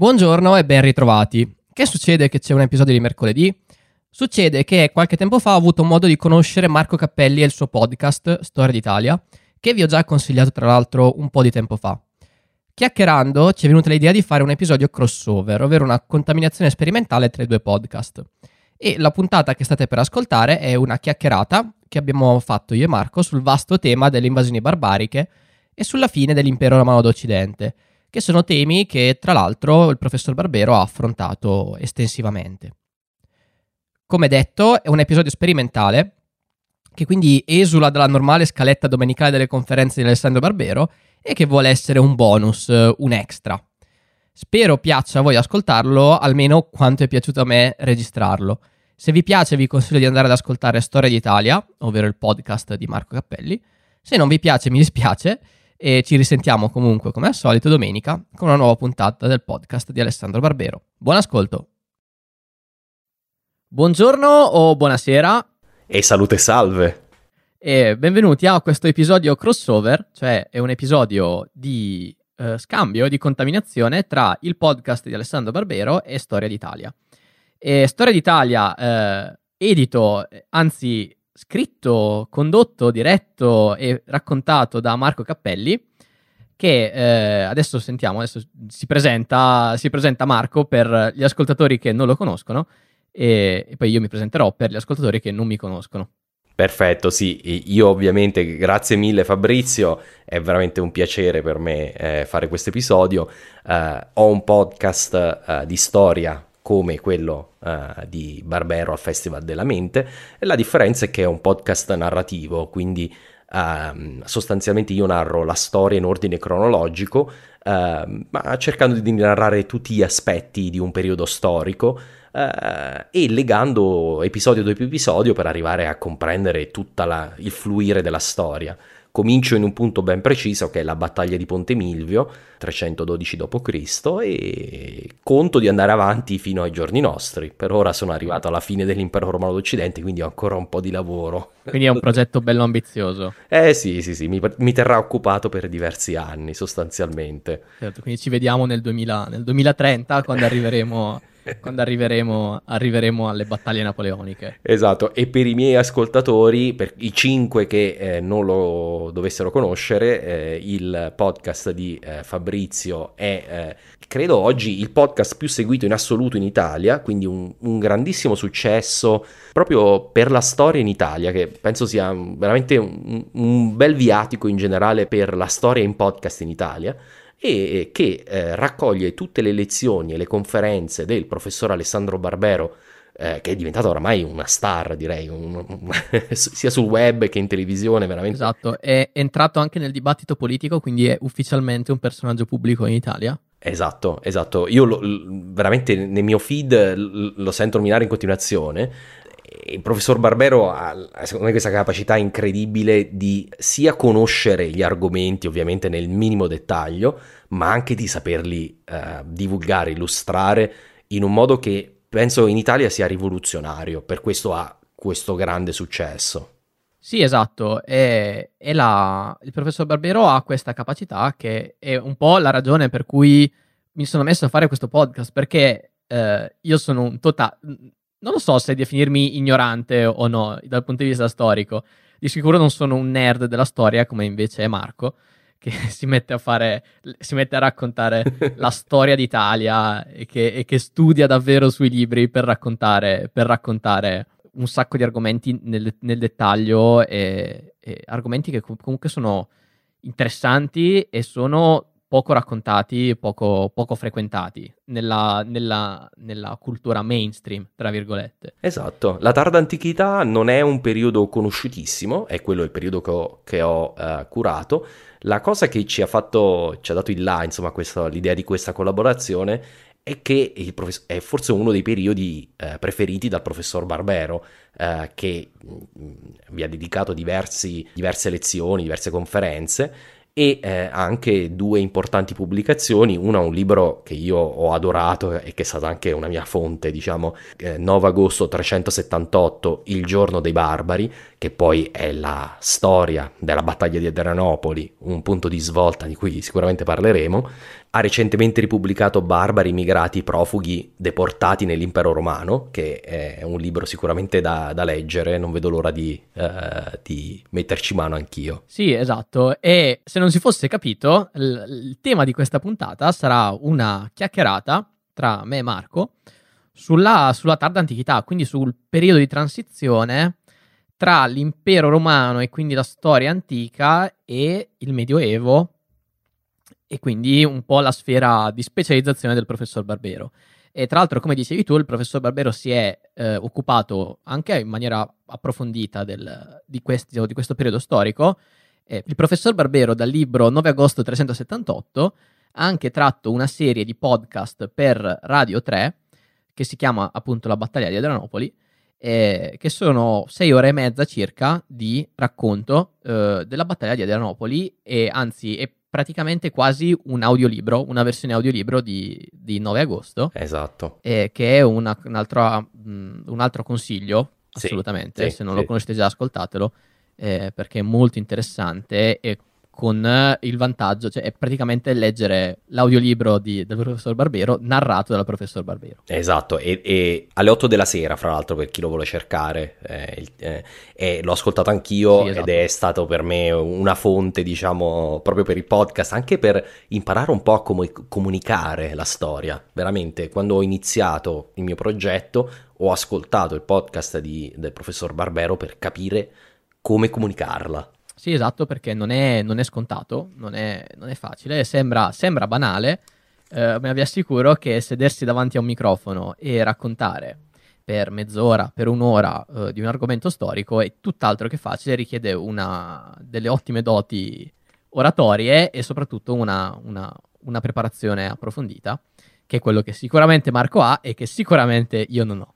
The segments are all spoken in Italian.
Buongiorno e ben ritrovati. Che succede che c'è un episodio di mercoledì? Succede che qualche tempo fa ho avuto modo di conoscere Marco Cappelli e il suo podcast Storia d'Italia, che vi ho già consigliato tra l'altro un po' di tempo fa. Chiacchierando ci è venuta l'idea di fare un episodio crossover, ovvero una contaminazione sperimentale tra i due podcast. E la puntata che state per ascoltare è una chiacchierata che abbiamo fatto io e Marco sul vasto tema delle invasioni barbariche e sulla fine dell'impero romano d'Occidente, che sono temi che tra l'altro il professor Barbero ha affrontato estensivamente. Come detto, è un episodio sperimentale che quindi esula dalla normale scaletta domenicale delle conferenze di Alessandro Barbero e che vuole essere un bonus, un extra. Spero piaccia a voi ascoltarlo almeno quanto è piaciuto a me registrarlo. Se vi piace vi consiglio di andare ad ascoltare Storia d'Italia, ovvero il podcast di Marco Cappelli. Se non vi piace mi dispiace e ci risentiamo comunque come al solito domenica con una nuova puntata del podcast di Alessandro Barbero. Buon ascolto! Buongiorno o buonasera. E salute salve. E benvenuti a questo episodio crossover, cioè è un episodio di eh, scambio, di contaminazione tra il podcast di Alessandro Barbero e Storia d'Italia. E Storia d'Italia, eh, edito, anzi scritto, condotto, diretto e raccontato da Marco Cappelli, che eh, adesso sentiamo, adesso si presenta, si presenta Marco per gli ascoltatori che non lo conoscono e, e poi io mi presenterò per gli ascoltatori che non mi conoscono. Perfetto, sì, io ovviamente grazie mille Fabrizio, è veramente un piacere per me eh, fare questo episodio. Uh, ho un podcast uh, di storia come quello uh, di Barbero al Festival della Mente, e la differenza è che è un podcast narrativo, quindi uh, sostanzialmente io narro la storia in ordine cronologico, uh, ma cercando di narrare tutti gli aspetti di un periodo storico. Uh, e legando episodio dopo episodio per arrivare a comprendere tutto il fluire della storia. Comincio in un punto ben preciso che è la battaglia di Ponte Milvio, 312 d.C. e conto di andare avanti fino ai giorni nostri. Per ora sono arrivato alla fine dell'impero romano d'Occidente, quindi ho ancora un po' di lavoro. Quindi è un progetto bello ambizioso. Eh sì, sì, sì, mi, mi terrà occupato per diversi anni sostanzialmente. Certo, quindi ci vediamo nel, 2000, nel 2030 quando arriveremo quando arriveremo, arriveremo, alle battaglie napoleoniche. Esatto, e per i miei ascoltatori, per i cinque che eh, non lo dovessero conoscere, eh, il podcast di eh, Fabrizio è, eh, credo oggi, il podcast più seguito in assoluto in Italia, quindi un, un grandissimo successo proprio per la storia in Italia, che penso sia veramente un, un bel viatico in generale per la storia in podcast in Italia e che eh, raccoglie tutte le lezioni e le conferenze del professor Alessandro Barbero, eh, che è diventato oramai una star, direi, un, un, sia sul web che in televisione, veramente. Esatto, è entrato anche nel dibattito politico, quindi è ufficialmente un personaggio pubblico in Italia. Esatto, esatto. Io lo, veramente nel mio feed lo sento nominare in continuazione il professor Barbero ha, secondo me, questa capacità incredibile di sia conoscere gli argomenti, ovviamente nel minimo dettaglio, ma anche di saperli eh, divulgare, illustrare in un modo che penso in Italia sia rivoluzionario, per questo ha questo grande successo. Sì, esatto, e, e la, il professor Barbero ha questa capacità che è un po' la ragione per cui mi sono messo a fare questo podcast, perché eh, io sono un totale non lo so se definirmi ignorante o no dal punto di vista storico. Di sicuro non sono un nerd della storia come invece è Marco, che si mette a fare, si mette a raccontare la storia d'Italia e che, e che, studia davvero sui libri per raccontare, per raccontare un sacco di argomenti nel, nel dettaglio e, e argomenti che comunque sono interessanti e sono poco raccontati, poco, poco frequentati nella, nella, nella, cultura mainstream, tra virgolette. Esatto, la tarda antichità non è un periodo conosciutissimo, è quello il periodo che ho, che ho uh, curato. La cosa che ci ha fatto, ci ha dato il là, insomma, questa, l'idea di questa collaborazione è che profess- è forse uno dei periodi eh, preferiti dal professor Barbero, eh, che mh, mm, vi ha dedicato diversi, diverse lezioni, diverse conferenze e eh, anche due importanti pubblicazioni, una un libro che io ho adorato e che è stata anche una mia fonte, diciamo, eh, 9 agosto 378, Il giorno dei barbari, che poi è la storia della battaglia di Adrianopoli, un punto di svolta di cui sicuramente parleremo, ha recentemente ripubblicato Barbari, migrati, profughi, deportati nell'impero romano, che è un libro sicuramente da, da leggere, non vedo l'ora di, uh, di, metterci mano anch'io. Sì, esatto, e se non si fosse capito, il, il tema di questa puntata sarà una chiacchierata tra me e Marco sulla, sulla tarda antichità, quindi sul periodo di transizione tra l'impero romano e quindi la storia antica e il Medioevo e quindi un po' la sfera di specializzazione del professor Barbero. E tra l'altro, come dicevi tu, il professor Barbero si è eh, occupato anche in maniera approfondita del, di, questo, di, questo, periodo storico. Eh, il professor Barbero, dal libro 9 agosto 378, ha anche tratto una serie di podcast per Radio 3 che si chiama appunto La battaglia di Adrianopoli, eh, che sono sei ore e mezza circa di racconto eh, della battaglia di Adrianopoli, e anzi è praticamente quasi un audiolibro, una versione audiolibro di, di 9 agosto. Esatto. Eh, che è una, un, altro, mh, un, altro, consiglio, assolutamente. Sì, Se non sì. lo conoscete già, ascoltatelo, eh, perché è molto interessante e con eh, il vantaggio, cioè è praticamente leggere l'audiolibro di, del professor Barbero narrato dal professor Barbero. Esatto, e, e, alle 8 della sera, fra l'altro, per chi lo vuole cercare, eh, eh, eh, l'ho ascoltato anch'io sì, esatto. ed è stato per me una fonte, diciamo, proprio per il podcast, anche per imparare un po' a com- comunicare la storia. Veramente, quando ho iniziato il mio progetto, ho ascoltato il podcast di, del professor Barbero per capire come comunicarla. Sì, esatto, perché non è, non è scontato, non è, non è facile, sembra, sembra banale, eh, ma vi assicuro che sedersi davanti a un microfono e raccontare per mezz'ora, per un'ora eh, di un argomento storico è tutt'altro che facile, richiede una, delle ottime doti oratorie e soprattutto una, una, una preparazione approfondita, che è quello che sicuramente Marco ha e che sicuramente io non ho.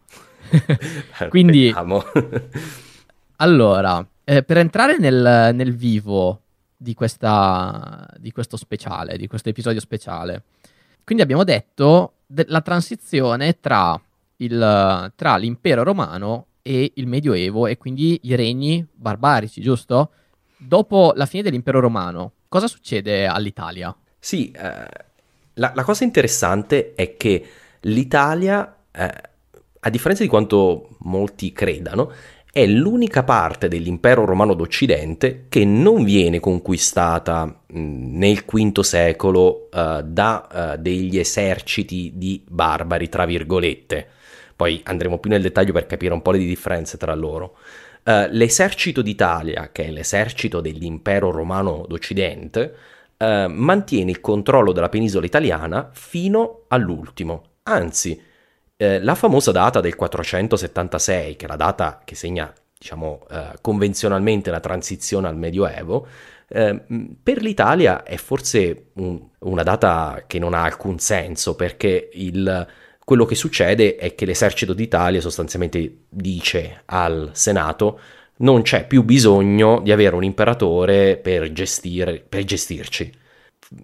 Quindi, allora, eh, per entrare nel, nel vivo di, questa, di, questo speciale, di questo episodio speciale, quindi abbiamo detto de- la transizione tra, il, tra l'impero romano e il Medioevo e quindi i regni barbarici, giusto? Dopo la fine dell'impero romano, cosa succede all'Italia? Sì, eh, la, la, cosa interessante è che l'Italia, eh, a differenza di quanto molti credano, è l'unica parte dell'impero romano d'Occidente che non viene conquistata mh, nel V secolo uh, da uh, degli eserciti di barbari, tra virgolette. Poi andremo più nel dettaglio per capire un po' le differenze tra loro. Uh, l'esercito d'Italia, che è l'esercito dell'impero romano d'Occidente, mantiene il controllo della penisola italiana fino all'ultimo. Anzi, eh, la famosa data del 476, che è la data che segna, diciamo, eh, convenzionalmente la transizione al Medioevo, eh, per l'Italia è forse un, una data che non ha alcun senso, perché il, quello che succede è che l'esercito d'Italia sostanzialmente dice al Senato non c'è più bisogno di avere un imperatore per, gestire, per gestirci.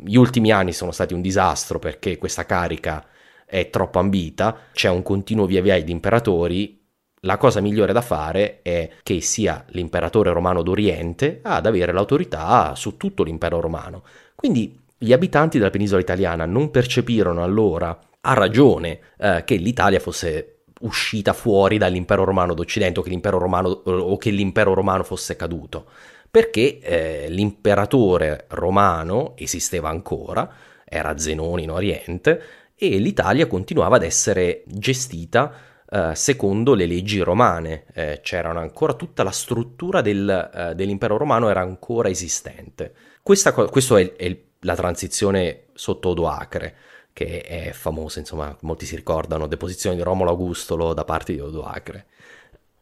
Gli ultimi anni sono stati un disastro perché questa carica è troppo ambita, c'è un continuo via via di imperatori, la cosa migliore da fare è che sia l'imperatore romano d'Oriente ad avere l'autorità su tutto l'impero romano. Quindi gli abitanti della penisola italiana non percepirono allora a ragione eh, che l'Italia fosse uscita fuori dall'impero romano d'Occidente o che l'impero romano, o che l'impero romano fosse caduto, perché eh, l'imperatore romano esisteva ancora, era Zenone in Oriente, e l'Italia continuava ad essere gestita eh, secondo le leggi romane, eh, c'era ancora tutta la struttura del, eh, dell'impero romano era ancora esistente. Questa, questa è, è la transizione sotto Odoacre, che è famosa, insomma, molti si ricordano, deposizione di Romolo Augustolo da parte di Odoacre.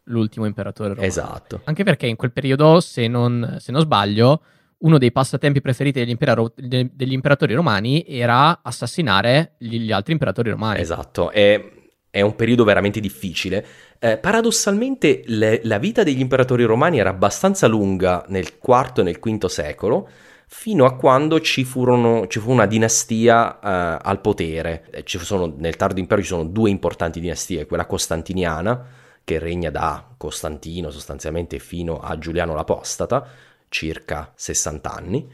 L'ultimo imperatore romano. Esatto. Anche perché in quel periodo, se non, se non sbaglio, uno dei passatempi preferiti degli, impera- degli imperatori romani era assassinare gli, gli altri imperatori romani. Esatto, è, è un periodo veramente difficile. Eh, paradossalmente le, la vita degli imperatori romani era abbastanza lunga nel IV e nel V secolo, fino a quando ci, furono, ci fu una dinastia uh, al potere. Eh, sono, nel tardo impero ci sono due importanti dinastie, quella costantiniana, che regna da Costantino sostanzialmente fino a Giuliano l'Apostata, circa 60 anni,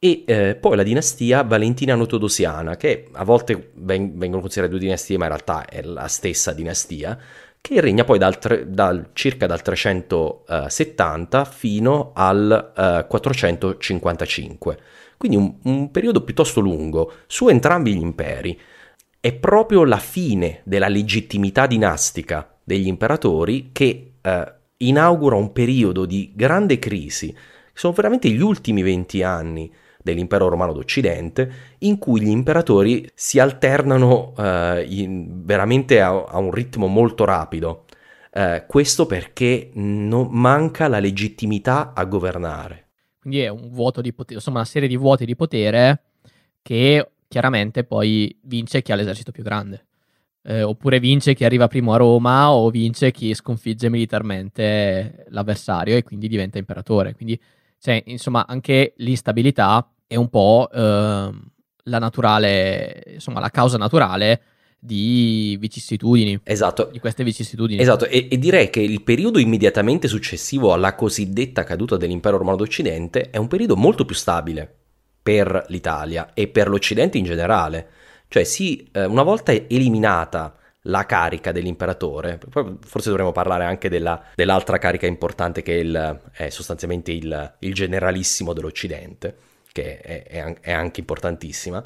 e eh, poi la dinastia valentiniano-teodosiana, che a volte veng- vengono considerate due dinastie, ma in realtà è la stessa dinastia, che regna poi dal, tre- dal circa dal 370 fino al eh, 455. Quindi un, un periodo piuttosto lungo su entrambi gli imperi. È proprio la fine della legittimità dinastica degli imperatori che eh, inaugura un periodo di grande crisi. Sono veramente gli ultimi 20 anni dell'impero romano d'Occidente, in cui gli imperatori si alternano eh, in, veramente a, a, un ritmo molto rapido. Eh, questo perché non manca la legittimità a governare. Quindi è un vuoto di potere, insomma, una serie di vuoti di potere che chiaramente poi vince chi ha l'esercito più grande. Eh, oppure vince chi arriva primo a Roma o vince chi sconfigge militarmente l'avversario e quindi diventa imperatore. Quindi c'è insomma anche l'instabilità è un po' eh, la naturale, insomma, la causa naturale di vicissitudini. Esatto. Di queste vicissitudini. Esatto, e, e, direi che il periodo immediatamente successivo alla cosiddetta caduta dell'impero romano d'Occidente è un periodo molto più stabile per l'Italia e per l'Occidente in generale. Cioè, sì, eh, una volta eliminata la carica dell'imperatore. Forse dovremmo parlare anche della, dell'altra carica importante che è, il, è sostanzialmente il, il, generalissimo dell'Occidente, che è, è, è anche importantissima.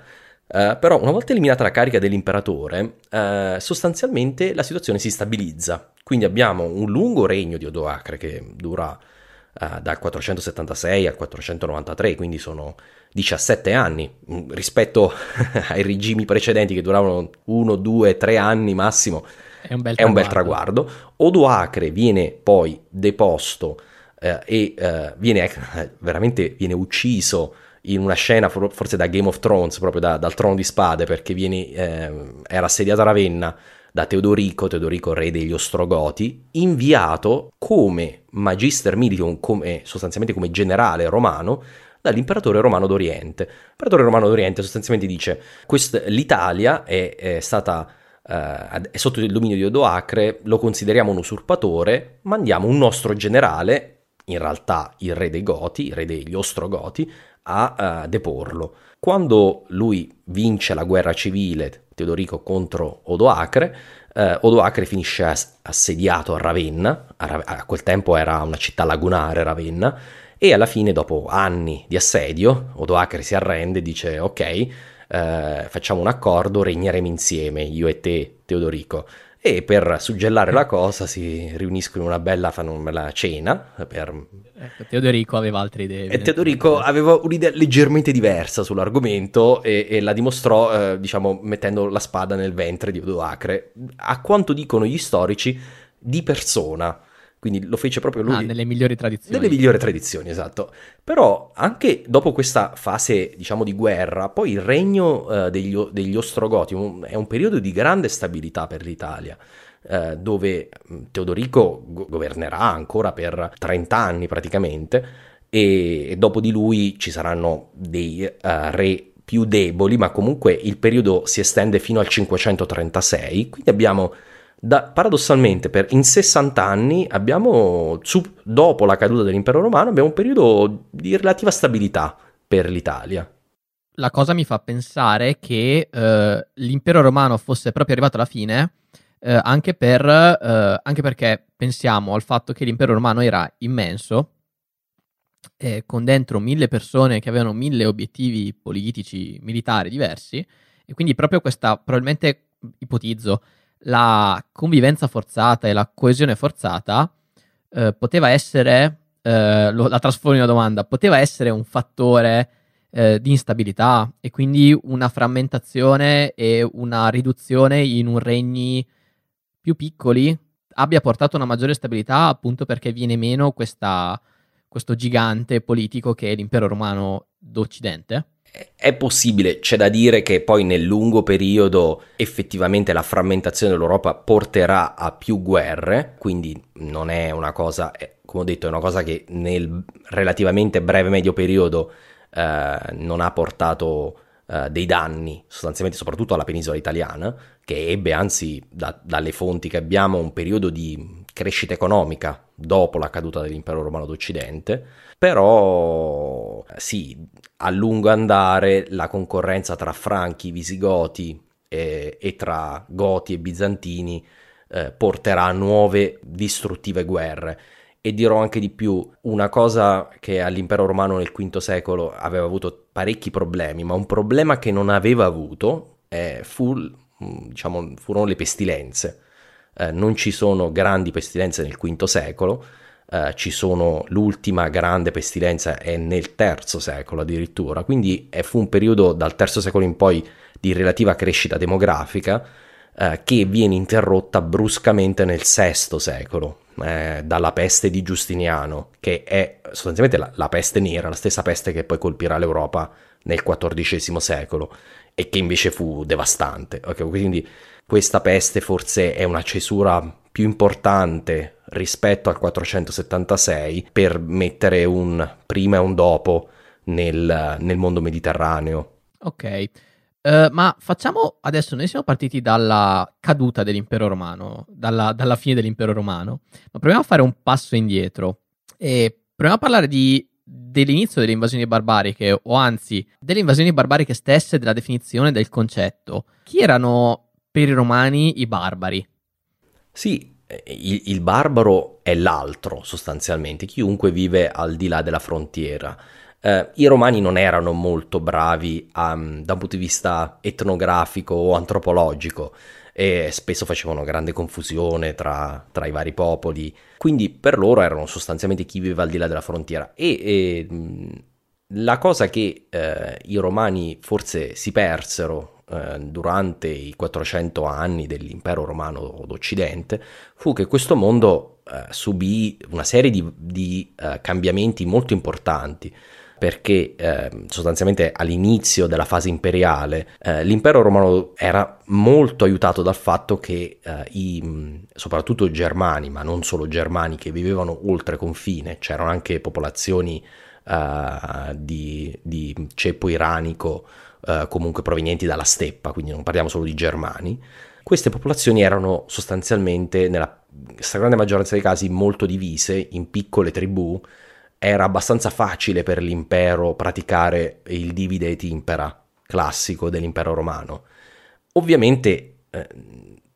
Uh, però una volta eliminata la carica dell'imperatore, uh, sostanzialmente la situazione si stabilizza. Quindi abbiamo un lungo regno di Odoacre che dura uh, dal 476 al 493, quindi sono 17 anni mm, rispetto ai regimi precedenti che duravano 1, 2, 3 anni massimo. È un bel traguardo. È un bel traguardo. Odoacre viene poi deposto eh, e eh, viene veramente viene ucciso in una scena forse da Game of Thrones, proprio da, dal trono di spade, perché viene, eh, era assediato a Ravenna da Teodorico, Teodorico re degli Ostrogoti, inviato come magister militum, come, sostanzialmente come generale romano, dall'imperatore romano d'Oriente. L'imperatore romano d'Oriente sostanzialmente dice che l'Italia è, è stata uh, è sotto il dominio di Odoacre, lo consideriamo un usurpatore, mandiamo un nostro generale, in realtà il re dei Goti, il re degli Ostrogoti, a uh, deporlo. Quando lui vince la guerra civile, Teodorico contro Odoacre, uh, Odoacre finisce assediato a Ravenna, a, Ra- a quel tempo era una città lagunare Ravenna, e alla fine, dopo anni di assedio, Odoacre si arrende e dice ok, eh, facciamo un accordo, regneremo insieme, io e te, Teodorico. E per suggellare la cosa si riuniscono in una bella, fanno una bella cena. Per... Ecco, Teodorico aveva altre idee. E Teodorico aveva un'idea leggermente diversa sull'argomento e, e la dimostrò, eh, diciamo, mettendo la spada nel ventre di Odoacre. A quanto dicono gli storici, di persona. Quindi lo fece proprio lui. Ah, nelle migliori tradizioni. Nelle migliori tradizioni, esatto. Però anche dopo questa fase, diciamo, di guerra, poi il regno eh, degli, degli, Ostrogoti un, è un periodo di grande stabilità per l'Italia. Eh, dove mm, Teodorico go- governerà ancora per 30 anni praticamente e, e dopo di lui ci saranno dei uh, re più deboli, ma comunque il periodo si estende fino al 536, quindi abbiamo da, paradossalmente per, in 60 anni abbiamo, su, dopo la caduta dell'impero romano, abbiamo un periodo di relativa stabilità per l'Italia. La cosa mi fa pensare che eh, l'impero romano fosse proprio arrivato alla fine, eh, anche, per, eh, anche, perché pensiamo al fatto che l'impero romano era immenso, con dentro mille persone che avevano mille obiettivi politici, militari diversi, e quindi proprio questa, probabilmente ipotizzo, la convivenza forzata e la coesione forzata eh, poteva essere, eh, lo, la trasformo in una domanda, poteva essere un fattore eh, di instabilità e quindi una frammentazione e una riduzione in un regni più piccoli abbia portato una maggiore stabilità appunto perché viene meno questa, questo gigante politico che è l'impero romano d'Occidente? È possibile, c'è da dire che poi nel lungo periodo effettivamente la frammentazione dell'Europa porterà a più guerre, quindi non è una cosa, come ho detto, è una cosa che nel relativamente breve medio periodo eh, non ha portato eh, dei danni, sostanzialmente soprattutto alla penisola italiana, che ebbe anzi da, dalle fonti che abbiamo un periodo di crescita economica dopo la caduta dell'impero romano d'Occidente, però sì, a lungo andare la concorrenza tra franchi, visigoti e, e tra goti e bizantini eh, porterà a nuove distruttive guerre. E dirò anche di più, una cosa che all'impero romano nel V secolo aveva avuto parecchi problemi, ma un problema che non aveva avuto eh, fu, diciamo, furono le pestilenze. Eh, non ci sono grandi pestilenze nel V secolo, eh, ci sono l'ultima grande pestilenza è nel terzo secolo addirittura, quindi fu un periodo dal terzo secolo in poi di relativa crescita demografica eh, che viene interrotta bruscamente nel VI secolo eh, dalla peste di Giustiniano, che è sostanzialmente la, la, peste nera, la stessa peste che poi colpirà l'Europa nel XIV secolo e che invece fu devastante. Okay, quindi questa peste forse è una cesura più importante rispetto al 476 per mettere un prima e un dopo nel, nel mondo mediterraneo. Ok. Uh, ma facciamo adesso, noi siamo partiti dalla caduta dell'impero romano, dalla, dalla, fine dell'impero romano, ma proviamo a fare un passo indietro e proviamo a parlare di, dell'inizio delle invasioni barbariche, o anzi delle invasioni barbariche stesse, della definizione del concetto. Chi erano per i romani i barbari? Sì, il, il barbaro è l'altro sostanzialmente, chiunque vive al di là della frontiera. Uh, I romani non erano molto bravi um, da un punto di vista etnografico o antropologico e spesso facevano grande confusione tra, tra, i vari popoli, quindi per loro erano sostanzialmente chi viveva al di là della frontiera. E, e la cosa che uh, i romani forse si persero eh, durante i 400 anni dell'impero romano d'Occidente fu che questo mondo eh, subì una serie di, di eh, cambiamenti molto importanti perché eh, sostanzialmente all'inizio della fase imperiale eh, l'impero romano era molto aiutato dal fatto che eh, i, soprattutto i germani, ma non solo germani che vivevano oltre confine, c'erano anche popolazioni di, di ceppo iranico eh, comunque provenienti dalla steppa, quindi non parliamo solo di germani, queste popolazioni erano sostanzialmente, nella stragrande maggioranza dei casi, molto divise in piccole tribù. Era abbastanza facile per l'impero praticare il divide et impera classico dell'impero romano. Ovviamente eh,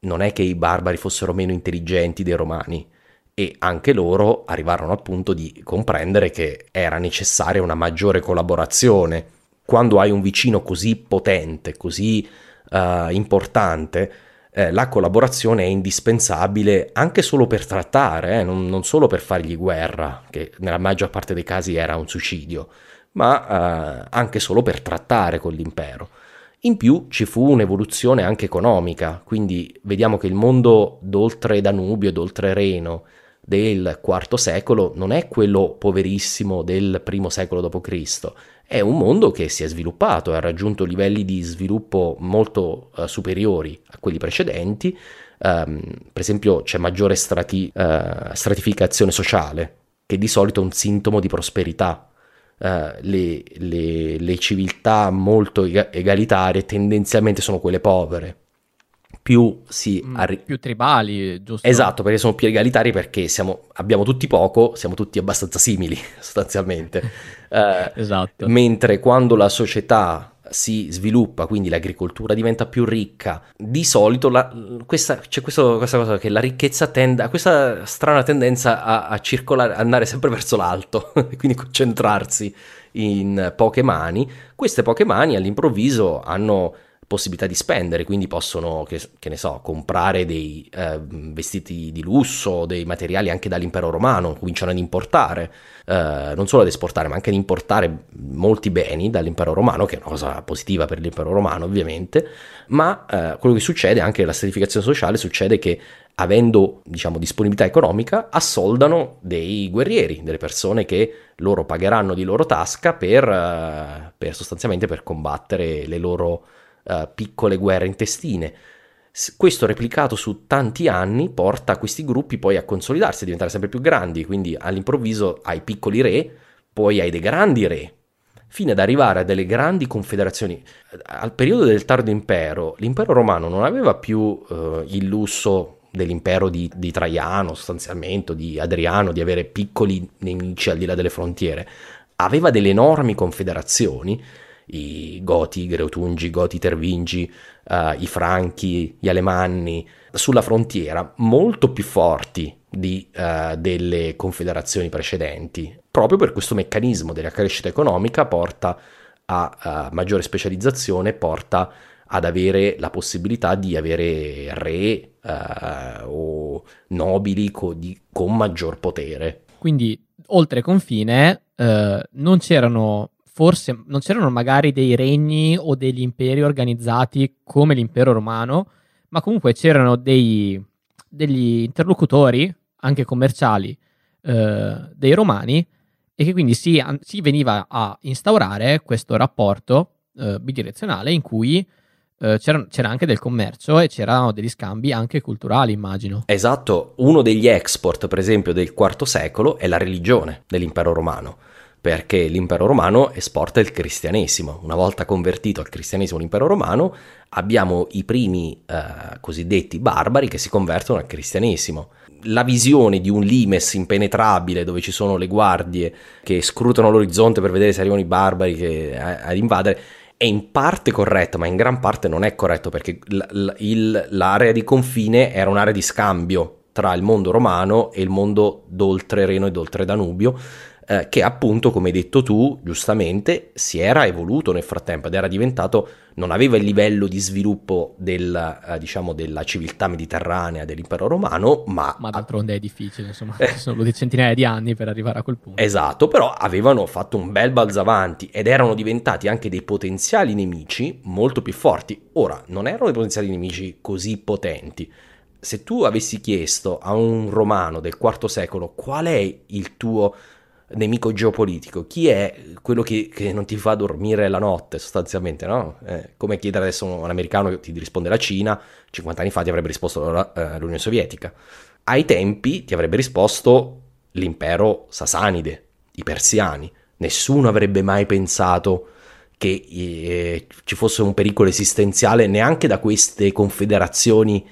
non è che i barbari fossero meno intelligenti dei romani e anche loro arrivarono al punto di comprendere che era necessaria una maggiore collaborazione quando hai un vicino così potente, così uh, importante, eh, la collaborazione è indispensabile anche solo per trattare, eh, non, non, solo per fargli guerra, che nella maggior parte dei casi era un suicidio, ma uh, anche solo per trattare con l'impero. In più ci fu un'evoluzione anche economica, quindi vediamo che il mondo d'oltre Danubio d'oltre Reno del IV secolo non è quello poverissimo del primo secolo d.C., è un mondo che si è sviluppato e ha raggiunto livelli di sviluppo molto uh, superiori a quelli precedenti. Um, per esempio c'è maggiore strati, uh, stratificazione sociale, che di solito è un sintomo di prosperità. Uh, le, le, le, civiltà molto egalitarie tendenzialmente sono quelle povere. Più si mm, arri- più tribali, giusto? Esatto, perché sono più egalitari perché siamo, abbiamo tutti poco, siamo tutti abbastanza simili sostanzialmente. Uh, esatto. Mentre quando la società si sviluppa, quindi l'agricoltura diventa più ricca, di solito la, questa, c'è questo, questa cosa che la ricchezza tende a questa strana tendenza a, a circolare, andare sempre verso l'alto, quindi concentrarsi in poche mani. Queste poche mani all'improvviso hanno possibilità di spendere, quindi possono, che, che ne so, comprare dei eh, vestiti di lusso, dei materiali anche dall'impero romano, cominciano ad importare, eh, non solo ad esportare, ma anche ad importare molti beni dall'impero romano, che è una cosa positiva per l'impero romano ovviamente, ma eh, quello che succede anche nella stratificazione sociale succede che avendo diciamo disponibilità economica assoldano dei guerrieri, delle persone che loro pagheranno di loro tasca per, eh, per sostanzialmente per combattere le loro uh, piccole guerre intestine. Questo replicato su tanti anni porta questi gruppi poi a consolidarsi, a diventare sempre più grandi, quindi all'improvviso hai piccoli re, poi hai dei grandi re, fino ad arrivare a delle grandi confederazioni. Al periodo del tardo impero, l'impero romano non aveva più uh, il lusso dell'impero di, di Traiano, sostanzialmente, di Adriano, di avere piccoli nemici al di là delle frontiere, aveva delle enormi confederazioni, i Goti, i Greutungi, i Goti Tervingi, uh, i Franchi, gli Alemanni, sulla frontiera, molto più forti di, uh, delle confederazioni precedenti. Proprio per questo meccanismo della crescita economica porta a, a maggiore specializzazione, porta ad avere la possibilità di avere re uh, o nobili co- di, con maggior potere. Quindi oltre confine uh, non c'erano forse non c'erano magari dei regni o degli imperi organizzati come l'impero romano, ma comunque c'erano dei, degli interlocutori anche commerciali uh, dei romani e che quindi si, si, veniva a instaurare questo rapporto bidirezionale in cui eh, c'era, c'era, anche del commercio e c'erano degli scambi anche culturali, immagino. Esatto, uno degli export, per esempio, del IV secolo è la religione dell'impero romano, perché l'impero romano esporta il cristianesimo. Una volta convertito al cristianesimo l'impero romano, abbiamo i primi eh, cosiddetti barbari che si convertono al cristianesimo. La visione di un limes impenetrabile dove ci sono le guardie che scrutano l'orizzonte per vedere se arrivano i barbari che, eh, ad invadere è in parte corretto, ma in gran parte non è corretto perché l- l- il, l'area di confine era un'area di scambio tra il mondo romano e il mondo d'oltre Reno e d'oltre Danubio, eh, che appunto, come hai detto tu, giustamente, si era evoluto nel frattempo ed era diventato, non aveva il livello di sviluppo del, eh, diciamo, della civiltà mediterranea dell'impero romano, ma... Ma d'altronde è difficile, insomma, eh, ci sono voluti centinaia di anni per arrivare a quel punto. Esatto, però avevano fatto un bel balzo avanti ed erano diventati anche dei potenziali nemici molto più forti. Ora, non erano dei potenziali nemici così potenti. Se tu avessi chiesto a un romano del IV secolo qual è il tuo nemico geopolitico, chi è quello che, che, non ti fa dormire la notte sostanzialmente, no? Eh, come chiedere adesso a un americano che ti risponde la Cina, 50 anni fa ti avrebbe risposto la, eh, l'Unione Sovietica. Ai tempi ti avrebbe risposto l'impero sasanide, i persiani. Nessuno avrebbe mai pensato che eh, ci fosse un pericolo esistenziale neanche da queste confederazioni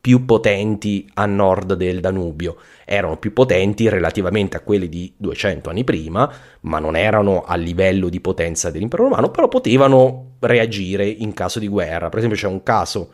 più potenti a nord del Danubio. Erano più potenti relativamente a quelli di 200 anni prima, ma non erano a livello di potenza dell'impero romano, però potevano reagire in caso di guerra. Per esempio c'è un caso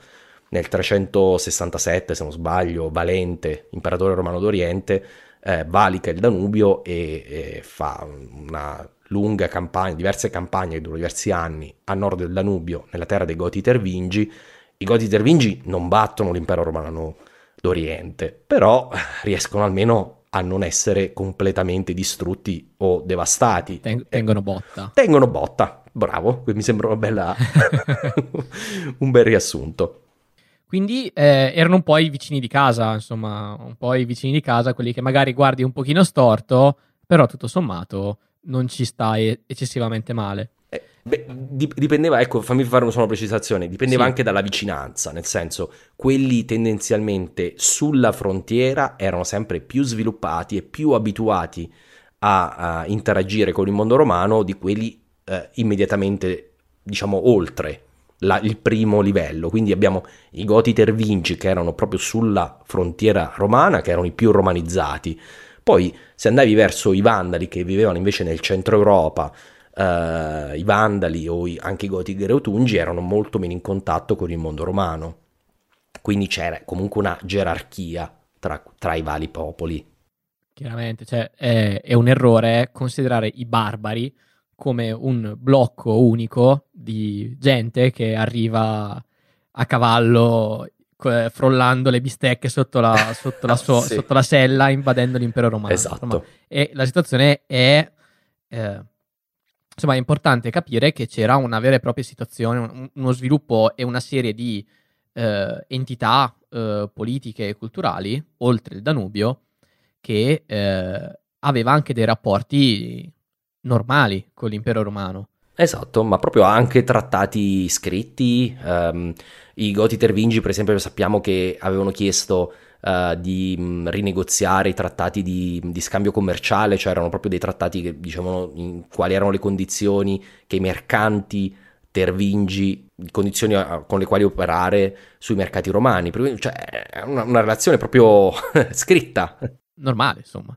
nel 367, se non sbaglio, Valente, imperatore romano d'Oriente, eh, valica il Danubio e, e fa una lunga campagna, diverse campagne che durano diversi anni a nord del Danubio, nella terra dei Goti Tervingi, i Goti Tervingi non battono l'impero romano d'Oriente, però riescono almeno a non essere completamente distrutti o devastati. Ten- tengono botta. Tengono botta, bravo, mi sembra una bella... un bel riassunto. Quindi eh, erano un po' i vicini di casa, insomma, un po' i vicini di casa, quelli che magari guardi un pochino storto, però tutto sommato non ci stai eccessivamente male. Beh, dipendeva, ecco, fammi fare una sola precisazione, dipendeva sì. anche dalla vicinanza, nel senso, quelli tendenzialmente sulla frontiera erano sempre più sviluppati e più abituati a, a interagire con il mondo romano di quelli eh, immediatamente, diciamo, oltre la, il primo livello. Quindi abbiamo i Goti Tervingi che erano proprio sulla frontiera romana, che erano i più romanizzati. Poi se andavi verso i Vandali che vivevano invece nel centro Europa, uh, i Vandali o i, anche i Goti Greutungi erano molto meno in contatto con il mondo romano. Quindi c'era comunque una gerarchia tra, tra i vari popoli. Chiaramente, cioè, è, è un errore considerare i barbari come un blocco unico di gente che arriva a cavallo frollando le bistecche sotto la, sotto la, so, sì. sotto la sella, invadendo l'impero romano. Esatto. Insomma, e la situazione è eh, insomma è importante capire che c'era una vera e propria situazione, un, uno sviluppo e una serie di eh, entità eh, politiche e culturali oltre il Danubio che eh, aveva anche dei rapporti normali con l'impero romano. Esatto, ma proprio anche trattati scritti. Um, I Goti Tervingi, per esempio, sappiamo che avevano chiesto uh, di mh, rinegoziare i trattati di, di, scambio commerciale, cioè erano proprio dei trattati che dicevano quali erano le condizioni che i mercanti tervingi, condizioni con le quali operare sui mercati romani. Cioè, è una, una relazione proprio scritta. Normale, insomma.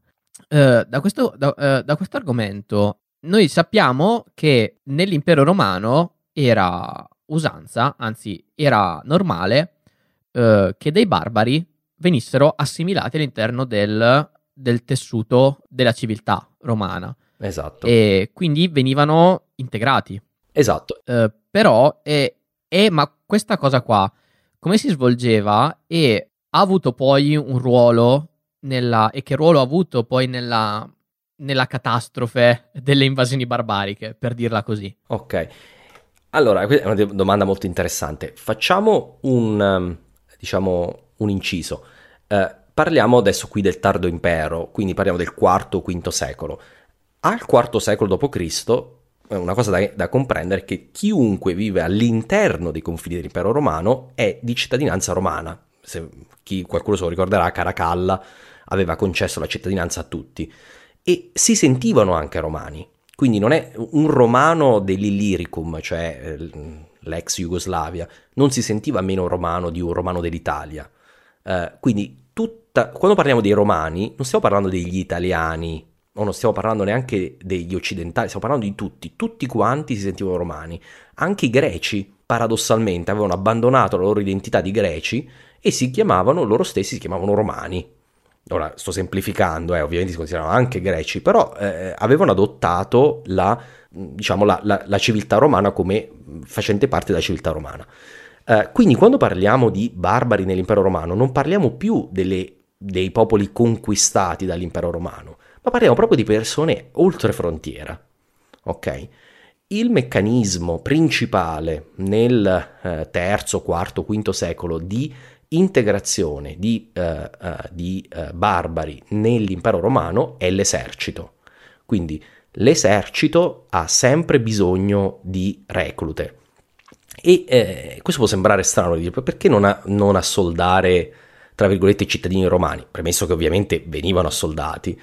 Uh, da, questo, da, uh, da questo argomento, noi sappiamo che nell'impero romano era usanza, anzi era normale, uh, che dei barbari venissero assimilati all'interno del, del tessuto della civiltà romana. Esatto. E quindi venivano integrati. Esatto. Uh, però, è, è, ma questa cosa qua, come si svolgeva e ha avuto poi un ruolo nella, e che ruolo ha avuto poi nella, nella catastrofe delle invasioni barbariche, per dirla così? Ok. Allora, questa è una domanda molto interessante. Facciamo un, um, diciamo, un inciso. Uh, parliamo adesso qui del tardo impero, quindi parliamo del IV-V secolo. Al IV secolo d.C., una cosa da, da, comprendere è che chiunque vive all'interno dei confini dell'impero romano è di cittadinanza romana. Se chi, qualcuno se lo ricorderà, Caracalla aveva concesso la cittadinanza a tutti. E si sentivano anche romani. Quindi non è un romano dell'Illyricum, cioè eh, l'ex Jugoslavia, non si sentiva meno romano di un romano dell'Italia. Uh, quindi tutta, quando parliamo dei romani non stiamo parlando degli italiani o non stiamo parlando neanche degli occidentali, stiamo parlando di tutti, tutti quanti si sentivano romani, anche i greci paradossalmente avevano abbandonato la loro identità di greci e si chiamavano, loro stessi si chiamavano romani. Ora sto semplificando, eh, ovviamente si considerano anche greci, però eh, avevano adottato la, diciamo, la, la, la, civiltà romana come facente parte della civiltà romana. Eh, quindi quando parliamo di barbari nell'impero romano non parliamo più delle, dei popoli conquistati dall'impero romano, ma parliamo proprio di persone oltre frontiera. Ok? Il meccanismo principale nel eh, terzo, quarto, quinto secolo di integrazione di, uh, uh, di barbari nell'impero romano è l'esercito. Quindi l'esercito ha sempre bisogno di reclute. E eh, questo può sembrare strano, perché non, a, non assoldare, tra virgolette, i cittadini romani? Premesso che ovviamente venivano assoldati,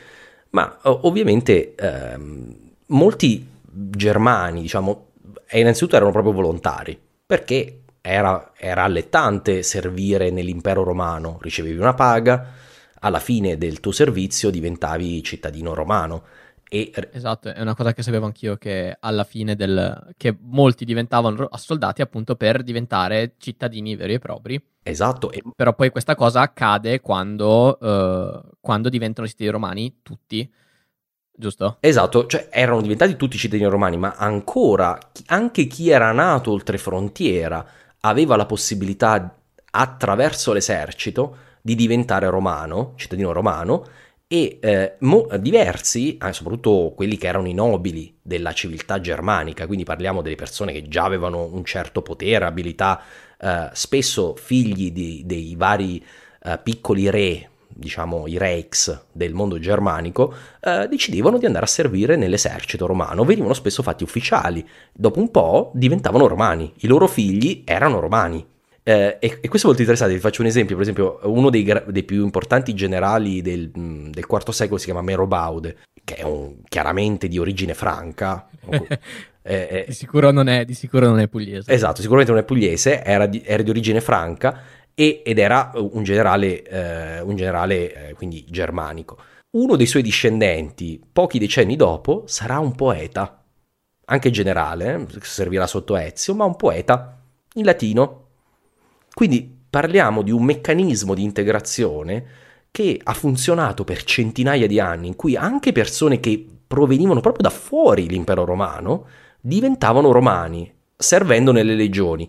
ma ovviamente ehm, molti germani, diciamo, innanzitutto erano proprio volontari, perché era, era allettante servire nell'impero romano, ricevevi una paga, alla fine del tuo servizio diventavi cittadino romano. E... Esatto, è una cosa che sapevo anch'io che alla fine del... che molti diventavano soldati appunto per diventare cittadini veri e propri. Esatto. E... Però poi questa cosa accade quando, uh, quando diventano cittadini romani tutti, giusto? Esatto, cioè erano diventati tutti cittadini romani, ma ancora anche chi era nato oltre frontiera aveva la possibilità attraverso l'esercito di diventare romano, cittadino romano, e eh, mo- diversi, eh, soprattutto quelli che erano i nobili della civiltà germanica, quindi parliamo delle persone che già avevano un certo potere, abilità, eh, spesso figli di, dei vari eh, piccoli re, diciamo i reichs del mondo germanico, eh, decidevano di andare a servire nell'esercito romano, venivano spesso fatti ufficiali, dopo un po' diventavano romani, i loro figli erano romani. Eh, e, e, questo è molto interessante, vi faccio un esempio, per esempio uno dei, dei più importanti generali del, del, IV secolo si chiama Merobaude, che è un, chiaramente di origine franca. eh, di, sicuro è, di, sicuro non è, pugliese. Esatto, sicuramente non è pugliese, era di, era di origine franca e, ed era un generale, eh, un generale eh, quindi germanico. Uno dei suoi discendenti, pochi decenni dopo, sarà un poeta, anche generale, eh, servirà sotto Ezio, ma un poeta in latino. Quindi parliamo di un meccanismo di integrazione che ha funzionato per centinaia di anni, in cui anche persone che provenivano proprio da fuori l'impero romano diventavano romani, servendo nelle legioni.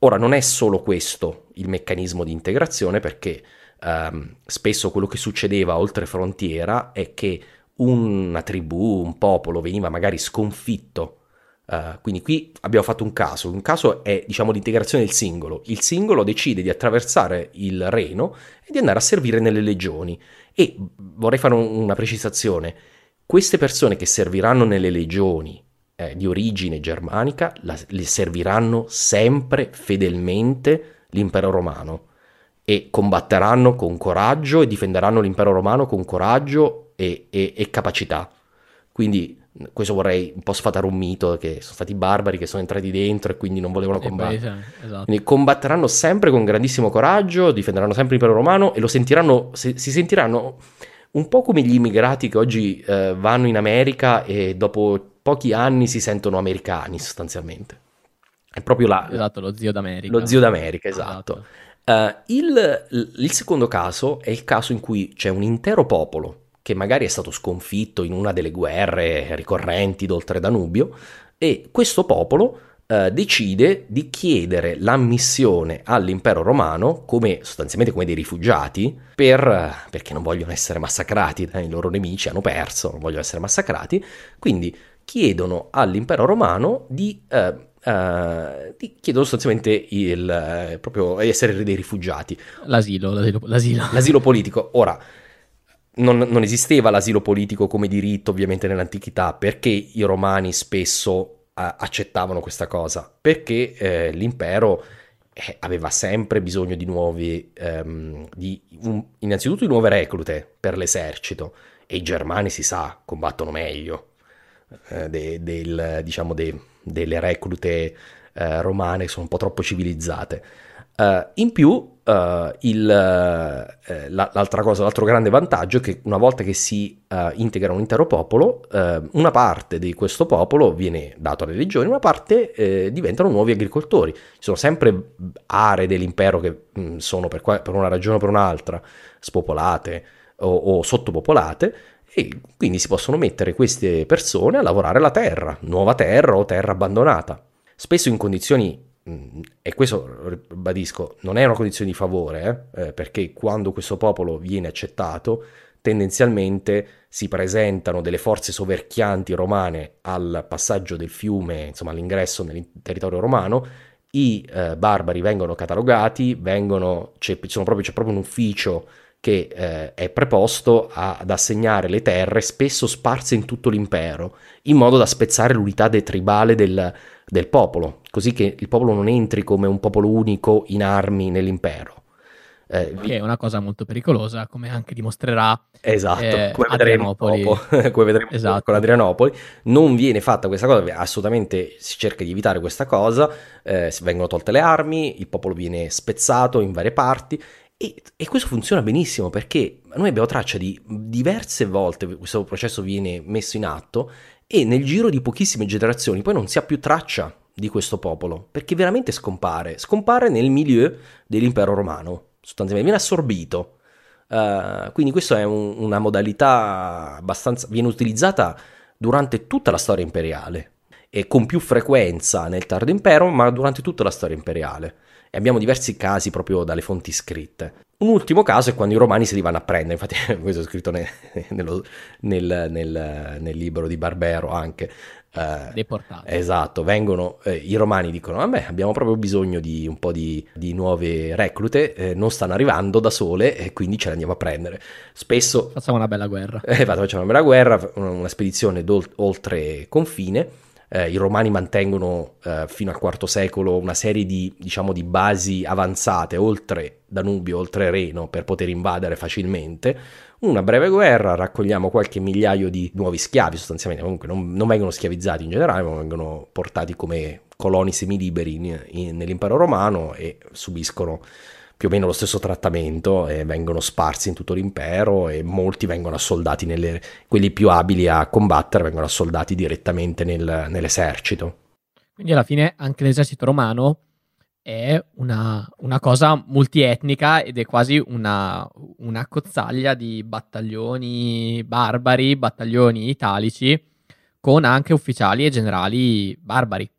Ora non è solo questo il meccanismo di integrazione perché ehm, spesso quello che succedeva oltre frontiera è che una tribù, un popolo veniva magari sconfitto. Uh, quindi qui abbiamo fatto un caso, un caso è diciamo l'integrazione del singolo, il singolo decide di attraversare il Reno e di andare a servire nelle legioni. E vorrei fare un, una precisazione, queste persone che serviranno nelle legioni eh, di origine germanica la, le serviranno sempre fedelmente l'impero romano e combatteranno con coraggio e difenderanno l'impero romano con coraggio e, e, e capacità. Quindi questo vorrei un po' sfatare un mito che sono stati barbari che sono entrati dentro e quindi non volevano combattere. Esatto. Quindi combatteranno sempre con grandissimo coraggio, difenderanno sempre l'impero romano e lo sentiranno, si, si sentiranno un po' come gli immigrati che oggi eh, vanno in America e dopo pochi anni si sentono americani sostanzialmente. È proprio la, esatto, lo zio d'America. Lo zio d'America, esatto. esatto. Uh, il, il secondo caso è il caso in cui c'è un intero popolo che magari è stato sconfitto in una delle guerre ricorrenti d'oltre Danubio, e questo popolo eh, decide di chiedere l'ammissione all'impero romano come sostanzialmente come dei rifugiati per, perché non vogliono essere massacrati dai loro nemici, hanno perso, non vogliono essere massacrati, quindi chiedono all'impero romano di, eh, eh, di chiedono sostanzialmente il, eh, proprio essere dei rifugiati. L'asilo, l'asilo, l'asilo. l'asilo politico. Ora, non, non, esisteva l'asilo politico come diritto ovviamente nell'antichità, perché i romani spesso eh, accettavano questa cosa? Perché eh, l'impero eh, aveva sempre bisogno di nuovi, ehm, di un, innanzitutto di nuove reclute per l'esercito, e i germani si sa combattono meglio eh, de, del, diciamo de, delle reclute eh, romane, sono un po' troppo civilizzate. Uh, in più, uh, il, uh, l'altra cosa, l'altro grande vantaggio è che una volta che si integra un intero popolo, una parte di questo popolo viene dato alle legioni, una parte eh, diventano nuovi agricoltori. Ci sono sempre aree dell'impero che mh, mm, sono per, qua, per, una ragione o per un'altra spopolate o, o sottopopolate e quindi si possono mettere queste persone a lavorare la terra, nuova terra o terra abbandonata. Spesso in condizioni e questo ribadisco non è una condizione di favore eh, eh, perché quando questo popolo viene accettato tendenzialmente si presentano delle forze soverchianti romane al passaggio del fiume insomma all'ingresso nel territorio romano. I eh, barbari vengono catalogati vengono, c'è, proprio, c'è proprio un ufficio che eh, è preposto a, ad assegnare le terre spesso sparse in tutto l'impero in modo da spezzare l'unità de- tribale del, del popolo, così che il popolo non entri come un popolo unico in armi nell'impero. Eh, che è una cosa molto pericolosa, come anche dimostrerà esatto, eh, come vedremo dopo, come vedremo esatto. con Adrianopoli. Non viene fatta questa cosa, assolutamente si cerca di evitare questa cosa, eh, vengono tolte le armi, il popolo viene spezzato in varie parti e, e, questo funziona benissimo perché noi abbiamo traccia di diverse volte questo processo viene messo in atto e nel giro di pochissime generazioni poi non si ha più traccia di questo popolo, perché veramente scompare, scompare nel milieu dell'impero romano, sostanzialmente viene assorbito. Uh, quindi questa è un, una modalità abbastanza, viene utilizzata durante tutta la storia imperiale e con più frequenza nel tardo impero, ma durante tutta la storia imperiale. E abbiamo diversi casi proprio dalle fonti scritte. Un ultimo caso è quando i romani se li vanno a prendere, infatti questo è scritto ne, nello, nel, nel, nel, libro di Barbero anche. Eh, Deportati. Esatto, vengono, eh, i romani dicono, vabbè abbiamo proprio bisogno di un po' di, di nuove reclute, eh, non stanno arrivando da sole e quindi ce le andiamo a prendere. Spesso... Facciamo una bella guerra. Eh, facciamo una bella guerra, una, una spedizione oltre confine eh, i romani mantengono eh, fino al IV secolo una serie di, diciamo, di basi avanzate oltre Danubio, oltre Reno, per poter invadere facilmente. Una breve guerra, raccogliamo qualche migliaio di nuovi schiavi, sostanzialmente, comunque non, non vengono schiavizzati in generale, ma vengono portati come coloni semiliberi in, in, nell'impero romano e subiscono più o meno lo stesso trattamento e vengono sparsi in tutto l'impero e molti vengono assoldati, nelle, quelli più abili a combattere vengono assoldati direttamente nel, nell'esercito. Quindi alla fine anche l'esercito romano è una, una cosa multietnica ed è quasi una, una cozzaglia di battaglioni barbari, battaglioni italici, con anche ufficiali e generali barbari.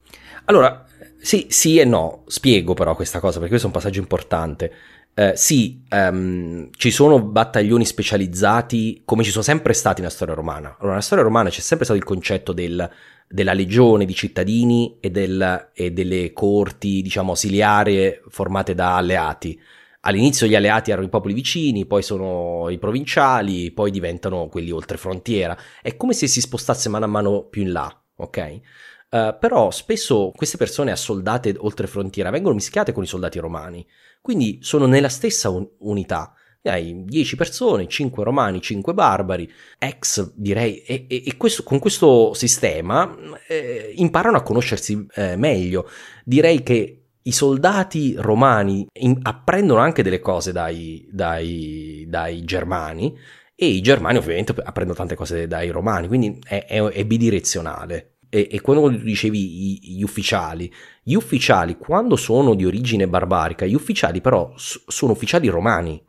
Allora, sì, sì e no. Spiego però questa cosa perché questo è un passaggio importante. Uh, sì, um, ci sono battaglioni specializzati come ci sono sempre stati nella storia romana. Allora, nella storia romana c'è sempre stato il concetto del, della legione di cittadini e, del, e delle corti, diciamo, ausiliarie formate da alleati. All'inizio gli alleati erano i popoli vicini, poi sono i provinciali, poi diventano quelli oltre frontiera. È come se si spostasse mano a mano più in là, ok? Uh, però spesso queste persone assoldate oltre frontiera vengono mischiate con i soldati romani, quindi sono nella stessa un- unità. hai 10 persone, 5 romani, 5 barbari, ex direi, e, e, e questo, con questo sistema eh, imparano a conoscersi eh, meglio. Direi che i soldati romani in, apprendono anche delle cose dai, dai, dai, germani e i germani ovviamente apprendono tante cose dai romani, quindi è, è, è bidirezionale. E, e, quando dicevi gli ufficiali, gli ufficiali quando sono di origine barbarica, gli ufficiali però sono ufficiali romani,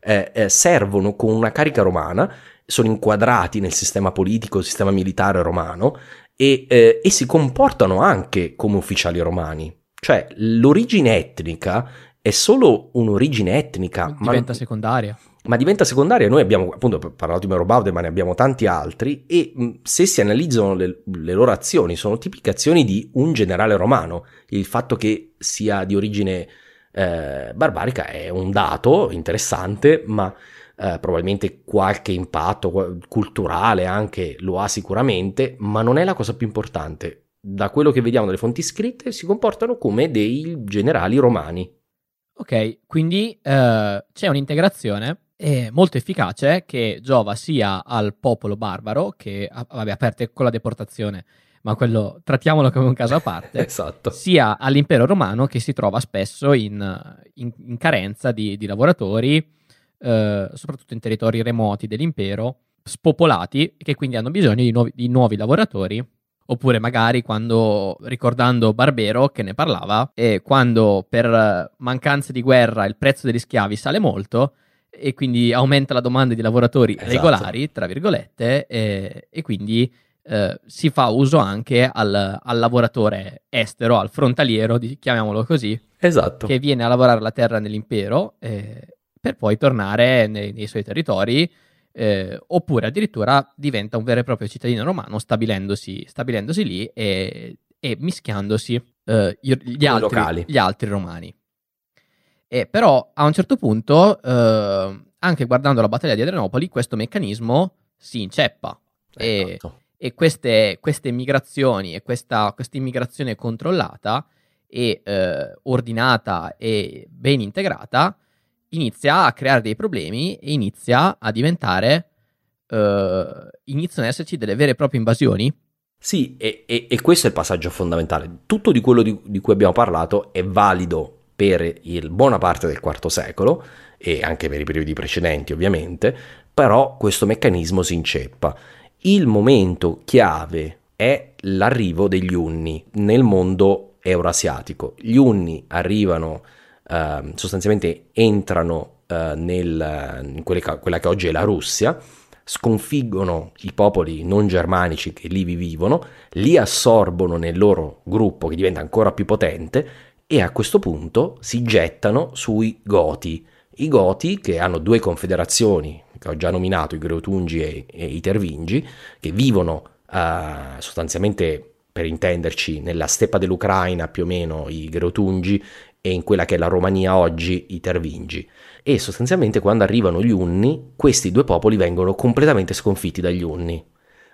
eh, eh, servono con una carica romana, sono inquadrati nel sistema politico, sistema militare romano e, eh, e si comportano anche come ufficiali romani. Cioè, l'origine etnica è solo un'origine etnica. Diventa ma, secondaria. Ma diventa secondaria. Noi abbiamo appunto parlato di Merobaude, ma ne abbiamo tanti altri. E se si analizzano le, le, loro azioni, sono tipiche azioni di un generale romano. Il fatto che sia di origine eh, barbarica è un dato interessante, ma eh, probabilmente qualche impatto culturale anche lo ha sicuramente, ma non è la cosa più importante da quello che vediamo dalle fonti scritte, si comportano come dei generali romani. Ok, quindi eh, c'è un'integrazione eh, molto efficace che giova sia al popolo barbaro, che vabbè, aperte con la deportazione, ma quello trattiamolo come un caso a parte, esatto. sia all'impero romano che si trova spesso in, in, in carenza di, di lavoratori, eh, soprattutto in territori remoti dell'impero, spopolati, che quindi hanno bisogno di nuovi, di nuovi lavoratori oppure magari quando, ricordando Barbero che ne parlava, e quando per mancanza di guerra il prezzo degli schiavi sale molto e quindi aumenta la domanda di lavoratori esatto. regolari, tra virgolette, e, e quindi eh, si fa uso anche al, al, lavoratore estero, al frontaliero, di, chiamiamolo così, esatto. che viene a lavorare la terra nell'impero eh, per poi tornare nei, nei suoi territori eh, oppure addirittura diventa un vero e proprio cittadino romano stabilendosi, stabilendosi lì e, e mischiandosi eh, gli, altri, gli, altri, romani. E però a un certo punto, eh, anche guardando la battaglia di Adrianopoli, questo meccanismo si inceppa esatto. e, e queste, queste, migrazioni e questa, questa immigrazione controllata e eh, ordinata e ben integrata inizia a creare dei problemi e inizia a diventare. Uh, iniziano ad esserci delle vere e proprie invasioni. Sì, e, e, e questo è il passaggio fondamentale. Tutto di quello di, di, cui abbiamo parlato è valido per buona parte del IV secolo e anche per i periodi precedenti, ovviamente, però questo meccanismo si inceppa. Il momento chiave è l'arrivo degli Unni nel mondo euroasiatico. Gli Unni arrivano uh, sostanzialmente entrano uh, nel, in che, quella che oggi è la Russia, sconfiggono i popoli non germanici che lì vivono, li assorbono nel loro gruppo che diventa ancora più potente e a questo punto si gettano sui Goti. I Goti che hanno due confederazioni che ho già nominato, i Greutungi e, e i Tervingi, che vivono uh, sostanzialmente per intenderci, nella steppa dell'Ucraina più o meno i Greutungi e in quella che è la Romania oggi i Tervingi. E sostanzialmente quando arrivano gli Unni, questi due popoli vengono completamente sconfitti dagli Unni.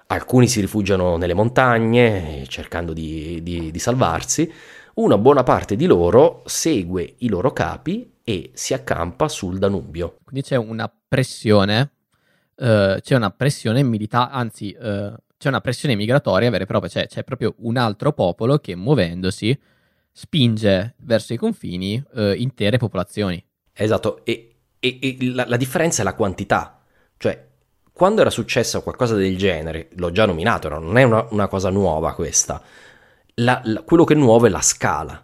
Alcuni si rifugiano nelle montagne cercando di, di, di salvarsi, una buona parte di loro segue i loro capi e si accampa sul Danubio. Quindi c'è una pressione, uh, c'è una pressione militare, anzi uh, c'è una pressione migratoria vera e propria, cioè c'è proprio un altro popolo che muovendosi spinge verso i confini eh, intere popolazioni. Esatto, e, e, e la, la, differenza è la quantità. Cioè, quando era successo qualcosa del genere, l'ho già nominato, no? non è una, una, cosa nuova questa, la, la, quello che è nuovo è la scala.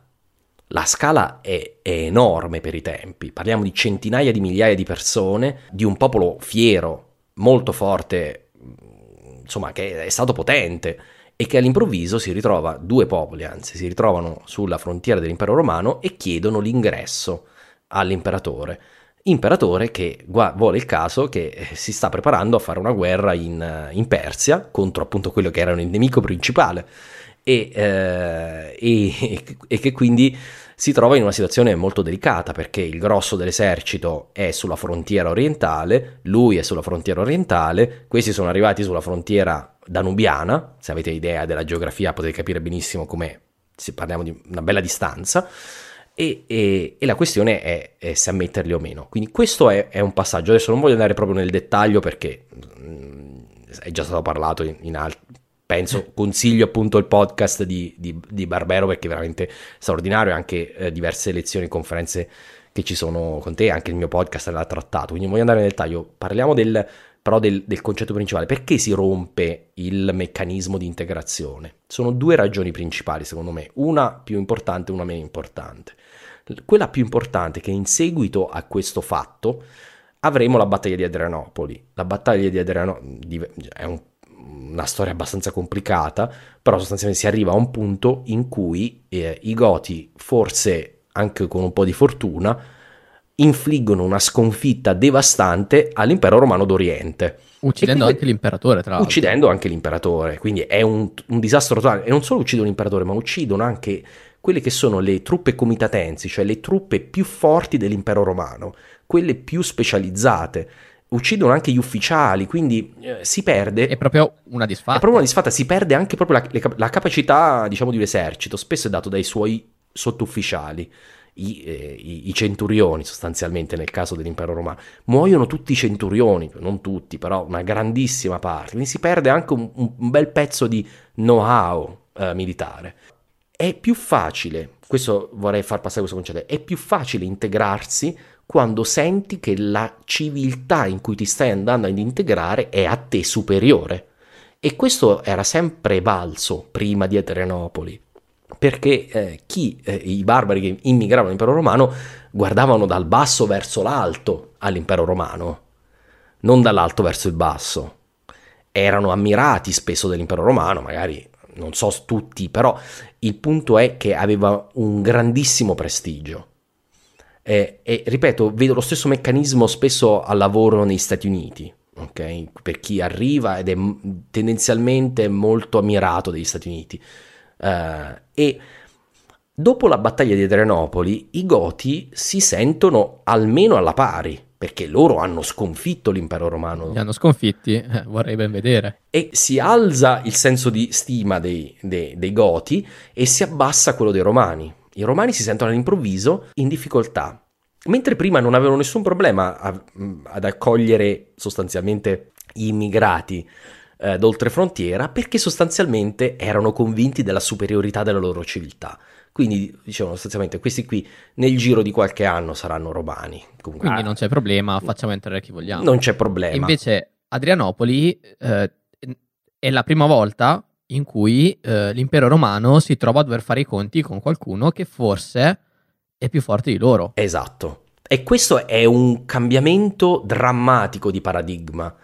La scala è, è enorme per i tempi, parliamo di centinaia di migliaia di persone, di un popolo fiero, molto forte, insomma, che è stato potente e che all'improvviso si ritrova, due popoli anzi, si ritrovano sulla frontiera dell'impero romano e chiedono l'ingresso all'imperatore. Imperatore che vuole il caso che eh, si sta preparando a fare una guerra in, eh, in Persia contro appunto quello che era il nemico principale e, eh, e, e che quindi si trova in una situazione molto delicata perché il grosso dell'esercito è sulla frontiera orientale, lui è sulla frontiera orientale, questi sono arrivati sulla frontiera danubiana, se avete idea della geografia potete capire benissimo come se parliamo di una bella distanza, e, e, e la questione è, è, se ammetterli o meno. Quindi questo è, è, un passaggio. Adesso non voglio andare proprio nel dettaglio perché mh, mm, è già stato parlato in, in altri. Penso, consiglio appunto il podcast di, di, di, Barbero perché è veramente straordinario, anche eh, diverse lezioni, conferenze che ci sono con te, anche il mio podcast l'ha trattato, quindi voglio andare nel dettaglio, parliamo del, però del, del, concetto principale. Perché si rompe il meccanismo di integrazione? Sono due ragioni principali, secondo me, una più importante e una meno importante. Quella più importante è che in seguito a questo fatto avremo la battaglia di Adrianopoli. La battaglia di Adrianopoli è un, una storia abbastanza complicata, però sostanzialmente si arriva a un punto in cui eh, i Goti, forse anche con un po' di fortuna, infliggono una sconfitta devastante all'impero romano d'Oriente. Uccidendo quindi, anche l'imperatore, tra l'altro. Uccidendo anche l'imperatore, quindi è un, un, disastro totale. E non solo uccidono l'imperatore, ma uccidono anche quelle che sono le truppe comitatensi, cioè le truppe più forti dell'impero romano, quelle più specializzate. Uccidono anche gli ufficiali, quindi eh, si perde. È proprio una disfatta. È proprio una disfatta, si perde anche proprio la, le, la capacità, diciamo, di un esercito. Spesso è dato dai suoi sottufficiali i, eh, i, i, centurioni sostanzialmente nel caso dell'impero romano. Muoiono tutti i centurioni, non tutti, però una grandissima parte. Quindi si perde anche un, un bel pezzo di know-how eh, militare. È più facile, questo vorrei far passare questo concetto, è più facile integrarsi quando senti che la civiltà in cui ti stai andando ad integrare è a te superiore. E questo era sempre valso prima di Adrianopoli perché eh, chi, eh, i barbari che immigravano all'impero romano guardavano dal basso verso l'alto all'impero romano, non dall'alto verso il basso. Erano ammirati spesso dell'impero romano, magari non so tutti, però il punto è che aveva un grandissimo prestigio. E, e ripeto, vedo lo stesso meccanismo spesso al lavoro negli Stati Uniti. Okay? Per chi arriva ed è tendenzialmente molto ammirato degli Stati Uniti Uh, e dopo la battaglia di Adrianopoli i Goti si sentono almeno alla pari, perché loro hanno sconfitto l'impero romano. Li hanno sconfitti, eh, vorrei ben vedere. E si alza il senso di stima dei, dei, dei Goti e si abbassa quello dei Romani. I Romani si sentono all'improvviso in difficoltà, mentre prima non avevano nessun problema a, ad accogliere sostanzialmente gli immigrati eh, d'oltrefrontiera perché sostanzialmente erano convinti della superiorità della loro civiltà. Quindi dicevano sostanzialmente questi qui nel giro di qualche anno saranno romani. Comunque, Quindi non c'è problema, facciamo entrare chi vogliamo. Non c'è problema. invece Adrianopoli eh, è la prima volta in cui eh, l'impero romano si trova a dover fare i conti con qualcuno che forse è più forte di loro. Esatto. E questo è un cambiamento drammatico di paradigma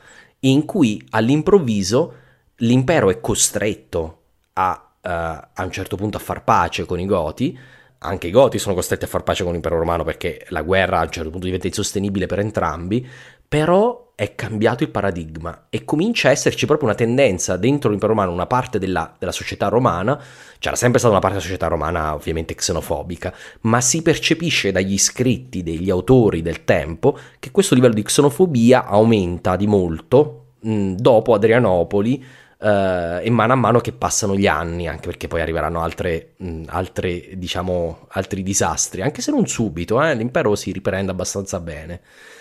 in cui all'improvviso l'impero è costretto a, uh, a un certo punto a far pace con i Goti, anche i Goti sono costretti a far pace con l'impero romano perché la guerra a un certo punto diventa insostenibile per entrambi, però è cambiato il paradigma e comincia a esserci proprio una tendenza dentro l'impero romano, una parte della, della, società romana, c'era sempre stata una parte della società romana ovviamente xenofobica, ma si percepisce dagli scritti degli autori del tempo che questo livello di xenofobia aumenta di molto mh, dopo Adrianopoli Uh, e mano a mano che passano gli anni, anche perché poi arriveranno altre, mh, altre, diciamo, altri disastri, anche se non subito, eh, l'impero si riprende abbastanza bene.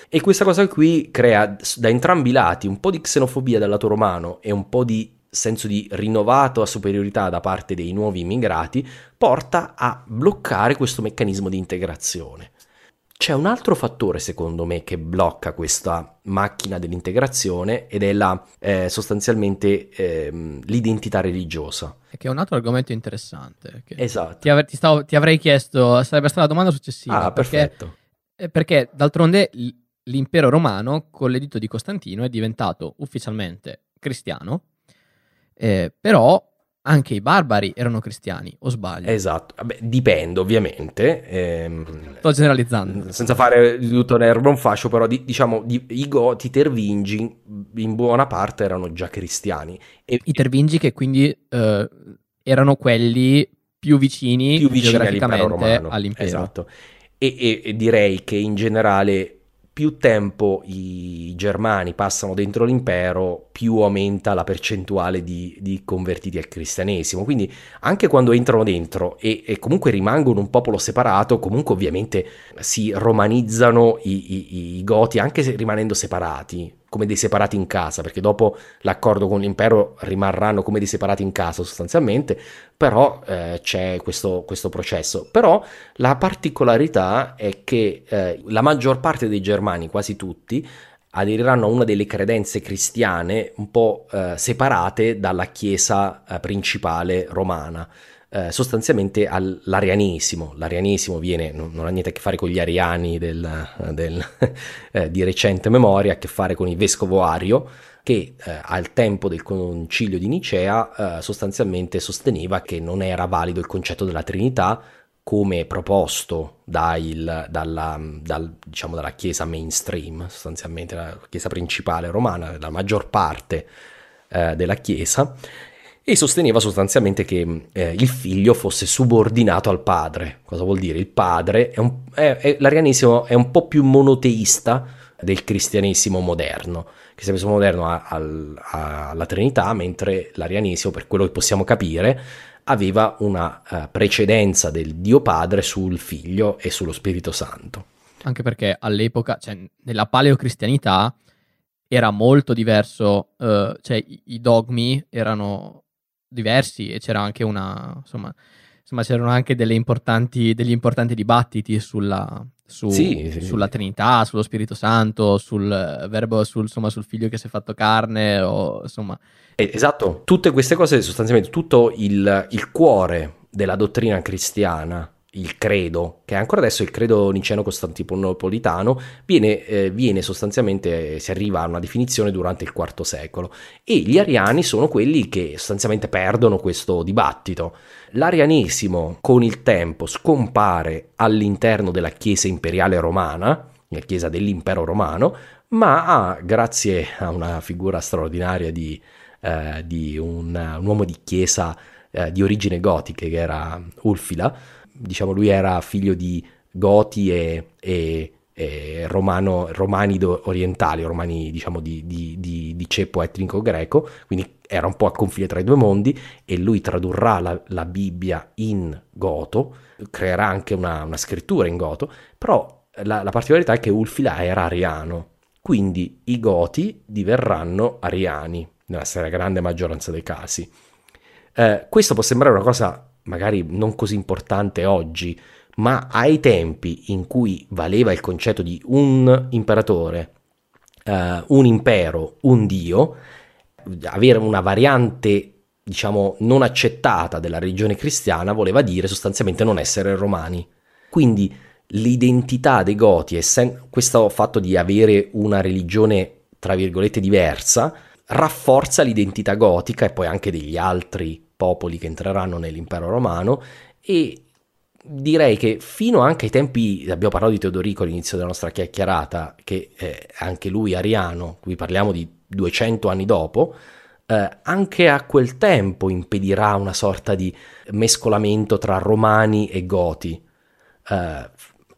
E questa cosa qui crea da entrambi i lati un po' di xenofobia dal lato romano e un po' di senso di rinnovata superiorità da parte dei nuovi immigrati, porta a bloccare questo meccanismo di integrazione. C'è un altro fattore, secondo me, che blocca questa macchina dell'integrazione ed è la, eh, sostanzialmente eh, l'identità religiosa. Che è un altro argomento interessante. esatto. Ti, av- ti, stavo, ti, avrei chiesto, sarebbe stata la domanda successiva. Ah, perché, perfetto. Eh, perché d'altronde l'impero romano, con l'editto di Costantino, è diventato ufficialmente cristiano, eh, però anche i barbari erano cristiani, o sbaglio? Esatto, Vabbè, dipende ovviamente. Ehm, Sto generalizzando. Senza fare tutto l'erba un fascio, però di, diciamo di, i Goti, i Tervingi in buona parte erano già cristiani. E, I Tervingi che quindi eh, erano quelli più vicini, più vicini all'impero romano. all'impero. Esatto. E, e, e direi che in generale più tempo i germani passano dentro l'impero, più aumenta la percentuale di, di convertiti al cristianesimo. Quindi anche quando entrano dentro e, e, comunque rimangono un popolo separato, comunque ovviamente si romanizzano i, i, i goti anche se rimanendo separati come dei separati in casa, perché dopo l'accordo con l'impero rimarranno come dei separati in casa sostanzialmente, però eh, c'è questo, questo, processo. Però la particolarità è che eh, la maggior parte dei germani, quasi tutti, aderiranno a una delle credenze cristiane un po' eh, separate dalla chiesa eh, principale romana eh, sostanzialmente all'arianesimo. L'arianesimo viene, non, non, ha niente a che fare con gli ariani del, del, eh, di recente memoria, ha a che fare con il vescovo Ario, che eh, al tempo del concilio di Nicea eh, sostanzialmente sosteneva che non era valido il concetto della Trinità come proposto dal, dalla, dal, diciamo, dalla chiesa mainstream, sostanzialmente la chiesa principale romana, la maggior parte eh, della chiesa, e sosteneva sostanzialmente che eh, il figlio fosse subordinato al padre. Cosa vuol dire? Il padre è un, è, è, l'arianesimo è un po' più monoteista del cristianesimo moderno. Il cristianesimo moderno ha, ha, ha la Trinità, mentre l'arianesimo, per quello che possiamo capire, aveva una uh, precedenza del Dio Padre sul Figlio e sullo Spirito Santo. Anche perché all'epoca, cioè nella paleocristianità, era molto diverso, uh, cioè i, i dogmi erano diversi e c'era anche una, insomma, insomma c'erano anche importanti, degli importanti dibattiti sulla, su, sì, sì, sulla Trinità, sullo Spirito Santo, sul verbo, sul, insomma, sul figlio che si è fatto carne, o, insomma. Esatto, tutte queste cose sostanzialmente, tutto il, il cuore della dottrina cristiana il credo, che ancora adesso il credo niceno-costantinopolitano, viene, eh, viene sostanzialmente, si arriva a una definizione durante il IV secolo e gli ariani sono quelli che sostanzialmente perdono questo dibattito. L'arianesimo con il tempo scompare all'interno della Chiesa imperiale romana, la Chiesa dell'impero romano, ma grazie a una figura straordinaria di, eh, di un, un, uomo di chiesa eh, di origine gotiche che era Ulfila, diciamo lui era figlio di Goti e, e, e romano, romani orientali, romani diciamo di, di, di, di, ceppo etnico greco, quindi era un po' a confine tra i due mondi e lui tradurrà la, la Bibbia in goto, creerà anche una, una scrittura in goto, però la, la particolarità è che Ulfila era ariano, quindi i goti diverranno ariani nella stragrande maggioranza dei casi. Eh, questo può sembrare una cosa magari non così importante oggi, ma ai tempi in cui valeva il concetto di un imperatore, uh, un impero, un dio, avere una variante diciamo non accettata della religione cristiana voleva dire sostanzialmente non essere romani. Quindi l'identità dei Goti, essen- questo fatto di avere una religione tra virgolette diversa, rafforza l'identità gotica e poi anche degli altri popoli che entreranno nell'impero romano e direi che fino anche ai tempi, abbiamo parlato di Teodorico all'inizio della nostra chiacchierata, che è anche lui ariano, qui parliamo di 200 anni dopo, eh, anche a quel tempo impedirà una sorta di mescolamento tra romani e goti, eh,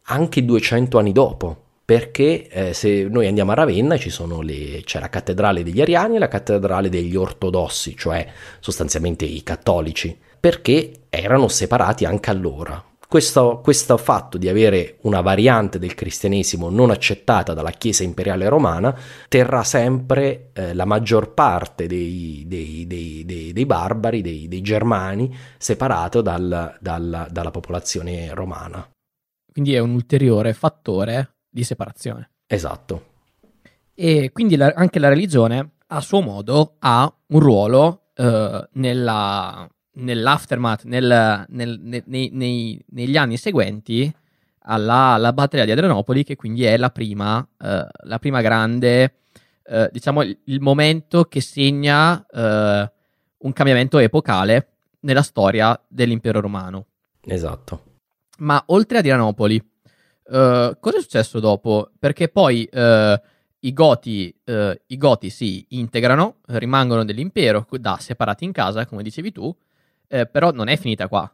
anche 200 anni dopo, perché eh, se noi andiamo a Ravenna le, c'è la cattedrale degli ariani e la cattedrale degli ortodossi, cioè sostanzialmente i cattolici, perché erano separati anche allora. Questo, questo, fatto di avere una variante del cristianesimo non accettata dalla Chiesa imperiale romana terrà sempre eh, la maggior parte dei, dei, dei, dei barbari, dei, germani, separato dal, dal, dalla popolazione romana. Quindi è un ulteriore fattore di separazione. Esatto. E quindi la, anche la religione, a suo modo, ha un ruolo eh, nella, nell'aftermath, nel, nel, ne, nei, nei, negli anni seguenti alla, alla, battaglia di Adrianopoli, che quindi è la prima, eh, la prima grande, eh, diciamo, il, il, momento che segna eh, un cambiamento epocale nella storia dell'impero romano. Esatto. Ma oltre a Adrianopoli, Uh, cosa è successo dopo? Perché poi uh, i, goti, uh, i goti si integrano, rimangono dell'impero da separati in casa, come dicevi tu, però non è finita qua.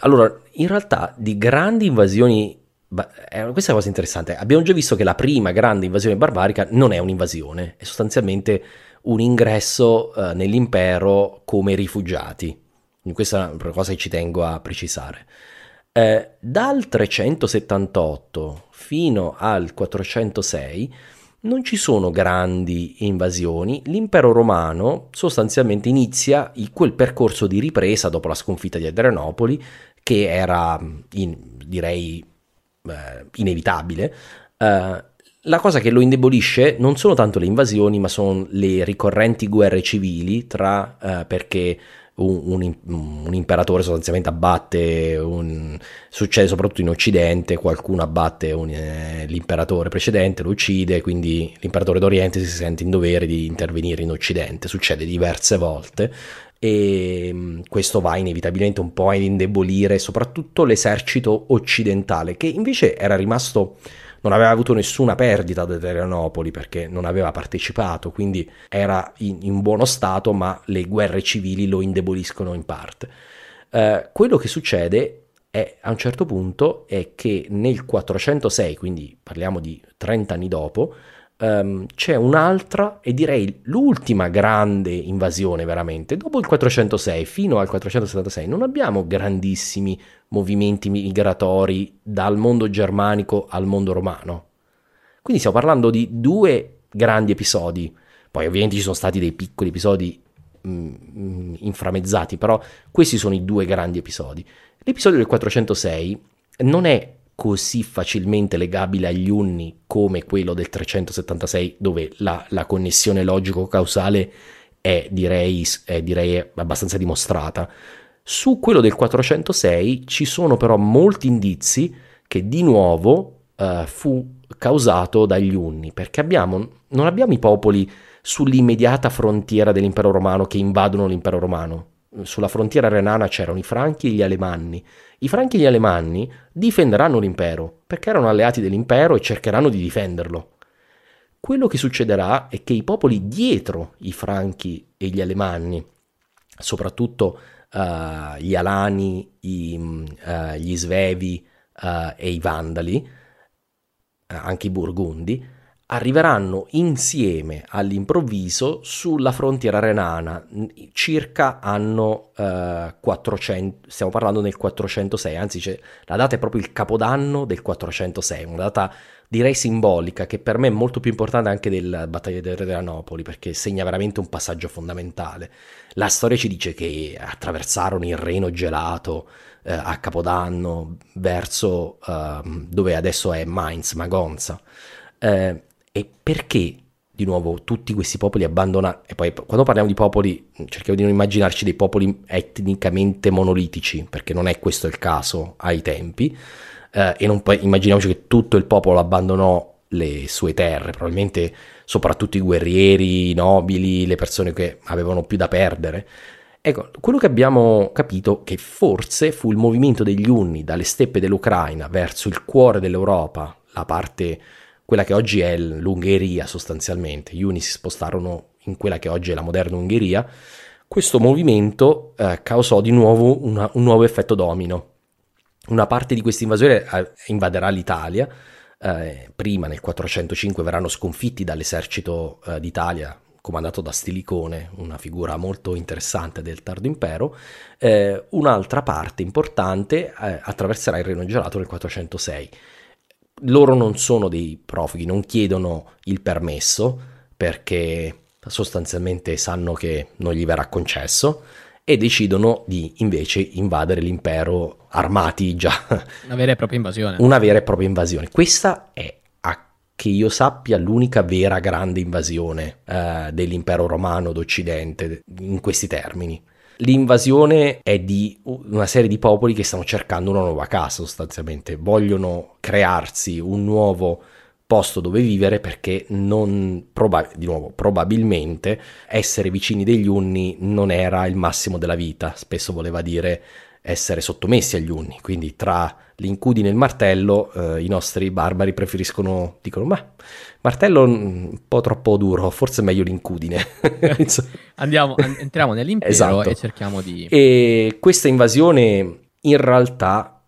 Allora, in realtà di grandi invasioni questa è una cosa interessante. Abbiamo già visto che la prima grande invasione barbarica non è un'invasione, è sostanzialmente un ingresso uh, nell'impero come rifugiati. Questa è una cosa che ci tengo a precisare. Eh, dal 378 fino al 406 non ci sono grandi invasioni, l'impero romano sostanzialmente inizia quel percorso di ripresa dopo la sconfitta di Adrianopoli, che era, in, direi, eh, inevitabile. Eh, la cosa che lo indebolisce non sono tanto le invasioni, ma sono le ricorrenti guerre civili tra eh, perché un, un, imperatore sostanzialmente abbatte, un, succede soprattutto in Occidente, qualcuno abbatte eh, l'imperatore precedente, lo uccide, quindi l'imperatore d'Oriente si sente in dovere di intervenire in Occidente, succede diverse volte e mm, questo va inevitabilmente un po' ad indebolire soprattutto l'esercito occidentale che invece era rimasto non aveva avuto nessuna perdita da Adrianopoli perché non aveva partecipato, quindi era in, in, buono stato, ma le guerre civili lo indeboliscono in parte. Eh, quello che succede è, a un certo punto è che nel 406, quindi parliamo di 30 anni dopo, um, c'è un'altra e direi l'ultima grande invasione veramente. Dopo il 406 fino al 476 non abbiamo grandissimi movimenti migratori dal mondo germanico al mondo romano. Quindi stiamo parlando di due grandi episodi. Poi ovviamente ci sono stati dei piccoli episodi mm, mm inframezzati, però questi sono i due grandi episodi. L'episodio del 406 non è così facilmente legabile agli unni come quello del 376 dove la, la connessione logico-causale è direi, è direi abbastanza dimostrata. Su quello del 406 ci sono però molti indizi che di nuovo uh, fu causato dagli unni, perché abbiamo, non abbiamo i popoli sull'immediata frontiera dell'impero romano che invadono l'impero romano. Sulla frontiera renana c'erano i franchi e gli alemanni, i franchi e gli alemanni difenderanno l'impero, perché erano alleati dell'impero e cercheranno di difenderlo. Quello che succederà è che i popoli dietro i franchi e gli alemanni, soprattutto uh, gli alani, i, uh, gli svevi uh, e i vandali, anche i burgundi, arriveranno insieme all'improvviso sulla frontiera renana, circa anno eh, 400, stiamo parlando del 406, anzi la data è proprio il capodanno del 406, una data direi simbolica che per me è molto più importante anche della battaglia di Adrianopoli perché segna veramente un passaggio fondamentale. La storia ci dice che attraversarono il Reno gelato eh, a capodanno verso eh, dove adesso è Mainz, Magonza. Eh, e perché di nuovo tutti questi popoli abbandonati, e poi quando parliamo di popoli cerchiamo di non immaginarci dei popoli etnicamente monolitici, perché non è questo il caso ai tempi, eh, e non poi immaginiamoci che tutto il popolo abbandonò le sue terre, probabilmente soprattutto i guerrieri, i nobili, le persone che avevano più da perdere. Ecco, quello che abbiamo capito che forse fu il movimento degli Unni dalle steppe dell'Ucraina verso il cuore dell'Europa, la parte quella che oggi è l'Ungheria sostanzialmente. Gli uni si spostarono in quella che oggi è la moderna Ungheria. Questo movimento eh, causò di nuovo una, un nuovo effetto domino. Una parte di questa invasione eh, invaderà l'Italia. Eh, prima, nel 405, verranno sconfitti dall'esercito eh, d'Italia comandato da Stilicone, una figura molto interessante del tardo impero, eh, un'altra parte importante eh, attraverserà il Reno Gelato nel 406 loro non sono dei profughi, non chiedono il permesso perché sostanzialmente sanno che non gli verrà concesso e decidono di invece invadere l'impero armati già. Una vera e propria invasione. Una vera e propria invasione. Questa è, a che io sappia, l'unica vera grande invasione eh, dell'impero romano d'Occidente in questi termini. L'invasione è di una serie di popoli che stanno cercando una nuova casa sostanzialmente, vogliono crearsi un nuovo posto dove vivere perché non, proba- di nuovo, probabilmente essere vicini degli unni non era il massimo della vita, spesso voleva dire essere sottomessi agli unni, quindi tra l'incudine e il martello eh, i nostri barbari preferiscono, dicono, ma martello un po' troppo duro, forse meglio l'incudine. Andiamo, an- entriamo nell'impero esatto. e cerchiamo di... E questa invasione in realtà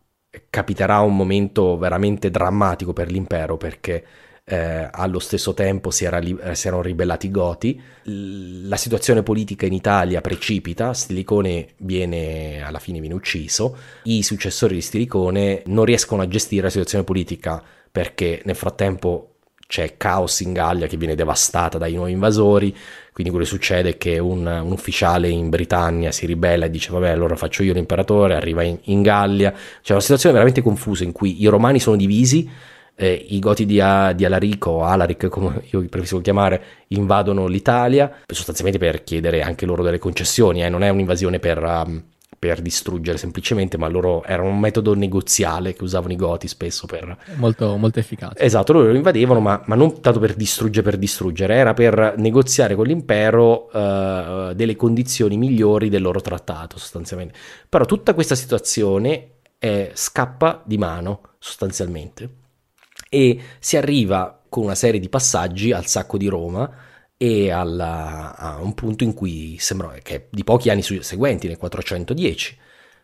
capiterà un momento veramente drammatico per l'impero perché eh, allo stesso tempo si, era, eh, si, erano ribellati i Goti, la situazione politica in Italia precipita, Stilicone viene, alla fine viene ucciso, i successori di Stilicone non riescono a gestire la situazione politica perché nel frattempo c'è caos in Gallia che viene devastata dai nuovi invasori, quindi quello che succede è che un, un, ufficiale in Britannia si ribella e dice vabbè allora faccio io l'imperatore, arriva in, in Gallia, c'è una situazione veramente confusa in cui i romani sono divisi, eh, i goti di, di, Alarico o Alaric come io preferisco chiamare invadono l'Italia sostanzialmente per chiedere anche loro delle concessioni eh, non è un'invasione per, um, per, distruggere semplicemente ma loro era un metodo negoziale che usavano i goti spesso per molto, molto efficace. Esatto loro lo invadevano ma, ma, non tanto per distruggere per distruggere era per negoziare con l'impero uh, delle condizioni migliori del loro trattato sostanzialmente. Però tutta questa situazione eh, scappa di mano sostanzialmente e si arriva con una serie di passaggi al sacco di Roma e alla, a un punto in cui sembra che è di pochi anni seguenti, nel 410.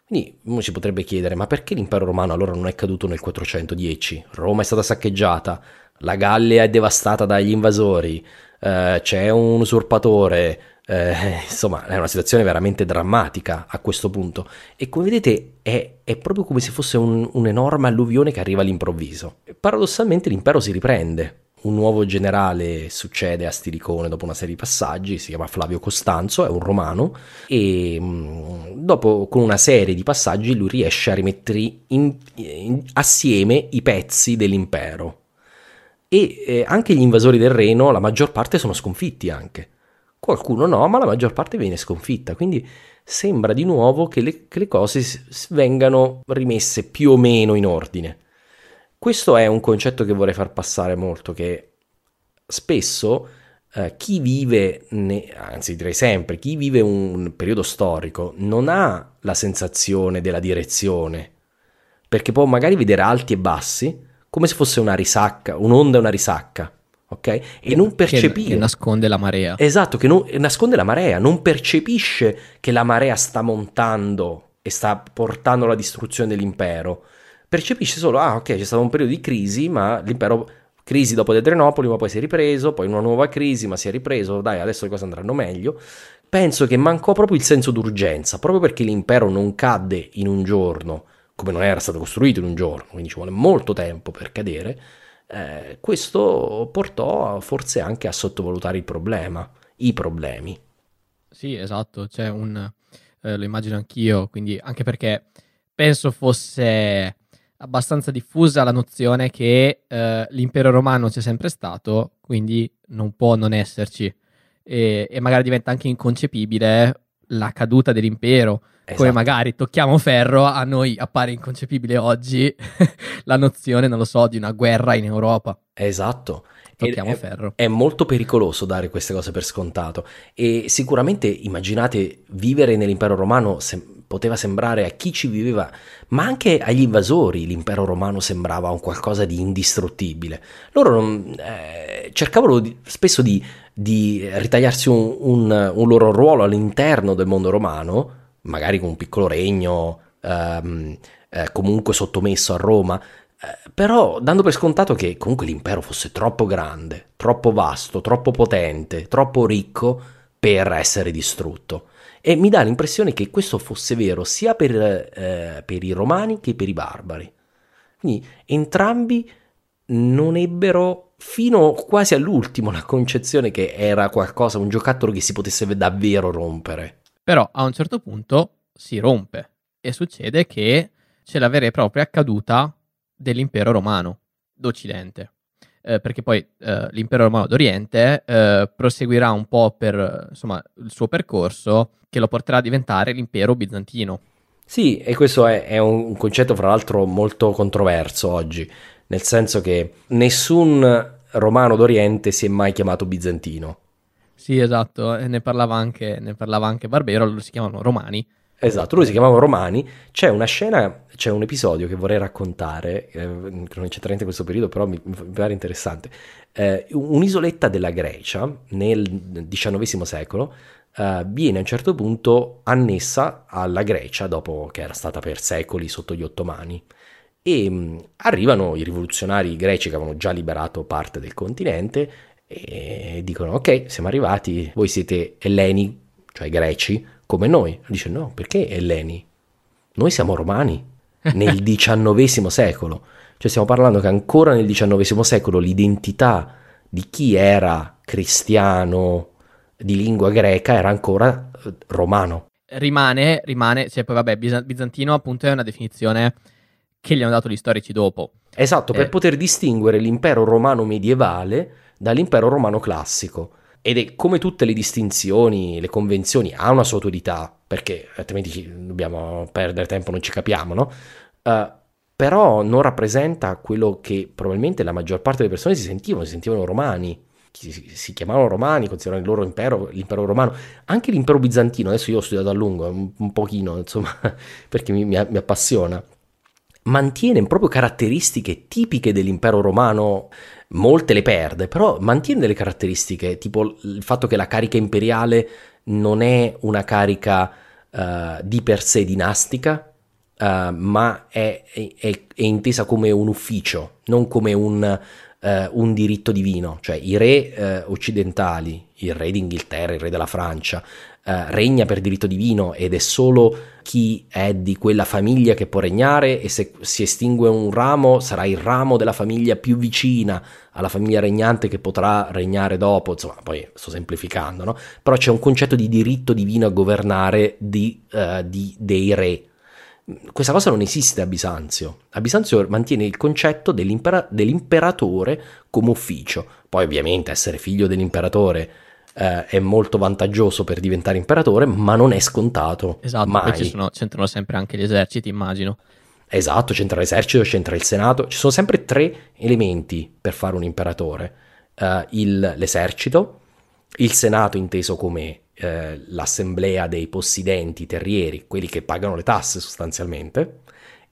Quindi uno si potrebbe chiedere, ma perché l'impero romano allora non è caduto nel 410? Roma è stata saccheggiata, la Gallia è devastata dagli invasori, eh, c'è un usurpatore, eh, insomma, è una situazione veramente drammatica a questo punto. E come vedete, è, è proprio come se fosse un, un'enorme alluvione che arriva all'improvviso. Paradossalmente, l'impero si riprende. Un nuovo generale succede a Stilicone dopo una serie di passaggi, si chiama Flavio Costanzo, è un romano, e mh, dopo con una serie di passaggi lui riesce a rimettere in, in, assieme i pezzi dell'impero. E eh, anche gli invasori del Reno, la maggior parte sono sconfitti anche qualcuno no, ma la maggior parte viene sconfitta, quindi sembra di nuovo che le, che le cose vengano rimesse più o meno in ordine. Questo è un concetto che vorrei far passare molto, che spesso eh, chi vive, ne, anzi direi sempre, chi vive un periodo storico non ha la sensazione della direzione, perché può magari vedere alti e bassi come se fosse una risacca, un'onda e una risacca ok? E che, non percepisce. Che, nasconde la marea. Esatto, che non, nasconde la marea, non percepisce che la marea sta montando e sta portando alla distruzione dell'impero. Percepisce solo, ah ok, c'è stato un periodo di crisi, ma l'impero, crisi dopo Adrianopoli, ma poi si è ripreso, poi una nuova crisi, ma si è ripreso, dai, adesso le cose andranno meglio. Penso che mancò proprio il senso d'urgenza, proprio perché l'impero non cadde in un giorno, come non era stato costruito in un giorno, quindi ci vuole molto tempo per cadere eh, questo portò forse anche a sottovalutare il problema, i problemi. Sì, esatto, c'è un... Eh, lo immagino anch'io, quindi anche perché penso fosse abbastanza diffusa la nozione che eh, l'impero romano c'è sempre stato, quindi non può non esserci. E, e magari diventa anche inconcepibile la caduta dell'impero Esatto. Come magari tocchiamo ferro, a noi appare inconcepibile oggi la nozione, non lo so, di una guerra in Europa. Esatto. Tocchiamo è, ferro. È molto pericoloso dare queste cose per scontato e sicuramente immaginate vivere nell'impero romano se, poteva sembrare a chi ci viveva, ma anche agli invasori l'impero romano sembrava un qualcosa di indistruttibile. Loro non, eh, cercavano di, spesso di, di ritagliarsi un, un, un loro ruolo all'interno del mondo romano magari con un piccolo regno, ehm, eh, comunque sottomesso a Roma, però dando per scontato che comunque l'impero fosse troppo grande, troppo vasto, troppo potente, troppo ricco per essere distrutto. E mi dà l'impressione che questo fosse vero sia per, eh, per i romani che per i barbari. Quindi entrambi non ebbero fino quasi all'ultimo la concezione che era qualcosa, un giocattolo che si potesse davvero rompere. Però a un certo punto si rompe e succede che c'è la vera e propria caduta dell'impero romano d'Occidente. Eh, perché poi eh, l'impero romano d'Oriente eh, proseguirà un po' per insomma, il suo percorso che lo porterà a diventare l'impero bizantino. Sì, e questo è, è un concetto fra l'altro molto controverso oggi, nel senso che nessun romano d'Oriente si è mai chiamato bizantino. Sì, esatto, ne parlava anche, ne parlava anche Barbero, loro si chiamano Romani. Esatto, loro si chiamavano Romani. C'è una scena, c'è un episodio che vorrei raccontare, eh, non c'entra niente in questo periodo, però mi, mi pare interessante. Eh, un'isoletta della Grecia nel XIX secolo eh, viene a un certo punto annessa alla Grecia dopo che era stata per secoli sotto gli ottomani e mh, arrivano i rivoluzionari greci che avevano già liberato parte del continente e dicono ok siamo arrivati, voi siete elleni, cioè greci, come noi. Dice no, perché elleni? Noi siamo romani nel XIX secolo. Cioè stiamo parlando che ancora nel XIX secolo l'identità di chi era cristiano di lingua greca era ancora eh, romano. Rimane, rimane, cioè poi vabbè, bizantino appunto è una definizione che gli hanno dato gli storici dopo. Esatto, eh. per poter distinguere l'impero romano medievale dall'impero romano classico. Ed è come tutte le distinzioni, le convenzioni, ha una sua utilità, perché altrimenti dobbiamo perdere tempo, non ci capiamo, no? Uh, però non rappresenta quello che probabilmente la maggior parte delle persone si sentivano, si sentivano romani, si, chiamavano romani, considerano il loro impero, l'impero romano, anche l'impero bizantino, adesso io ho studiato a lungo, un, un pochino, insomma, perché mi, mi, mi appassiona, mantiene proprio caratteristiche tipiche dell'impero romano, molte le perde, però mantiene delle caratteristiche, tipo il fatto che la carica imperiale non è una carica uh, di per sé dinastica, uh, ma è, è, è, intesa come un ufficio, non come un, uh, un diritto divino, cioè i re occidentali, il re d'Inghilterra, il re della Francia, regna per diritto divino ed è solo chi è di quella famiglia che può regnare e se si estingue un ramo sarà il ramo della famiglia più vicina alla famiglia regnante che potrà regnare dopo, insomma, poi sto semplificando, no? Però c'è un concetto di diritto divino a governare di, uh, di, dei re. Questa cosa non esiste a Bisanzio. A Bisanzio mantiene il concetto dell'impera- dell'imperatore come ufficio. Poi ovviamente essere figlio dell'imperatore eh, è molto vantaggioso per diventare imperatore, ma non è scontato. Esatto, mai. poi ci sono, c'entrano sempre anche gli eserciti, immagino. Esatto, c'entra l'esercito, c'entra il senato, ci sono sempre tre elementi per fare un imperatore. Uh, il, l'esercito, il senato inteso come uh, l'assemblea dei possidenti terrieri, quelli che pagano le tasse sostanzialmente,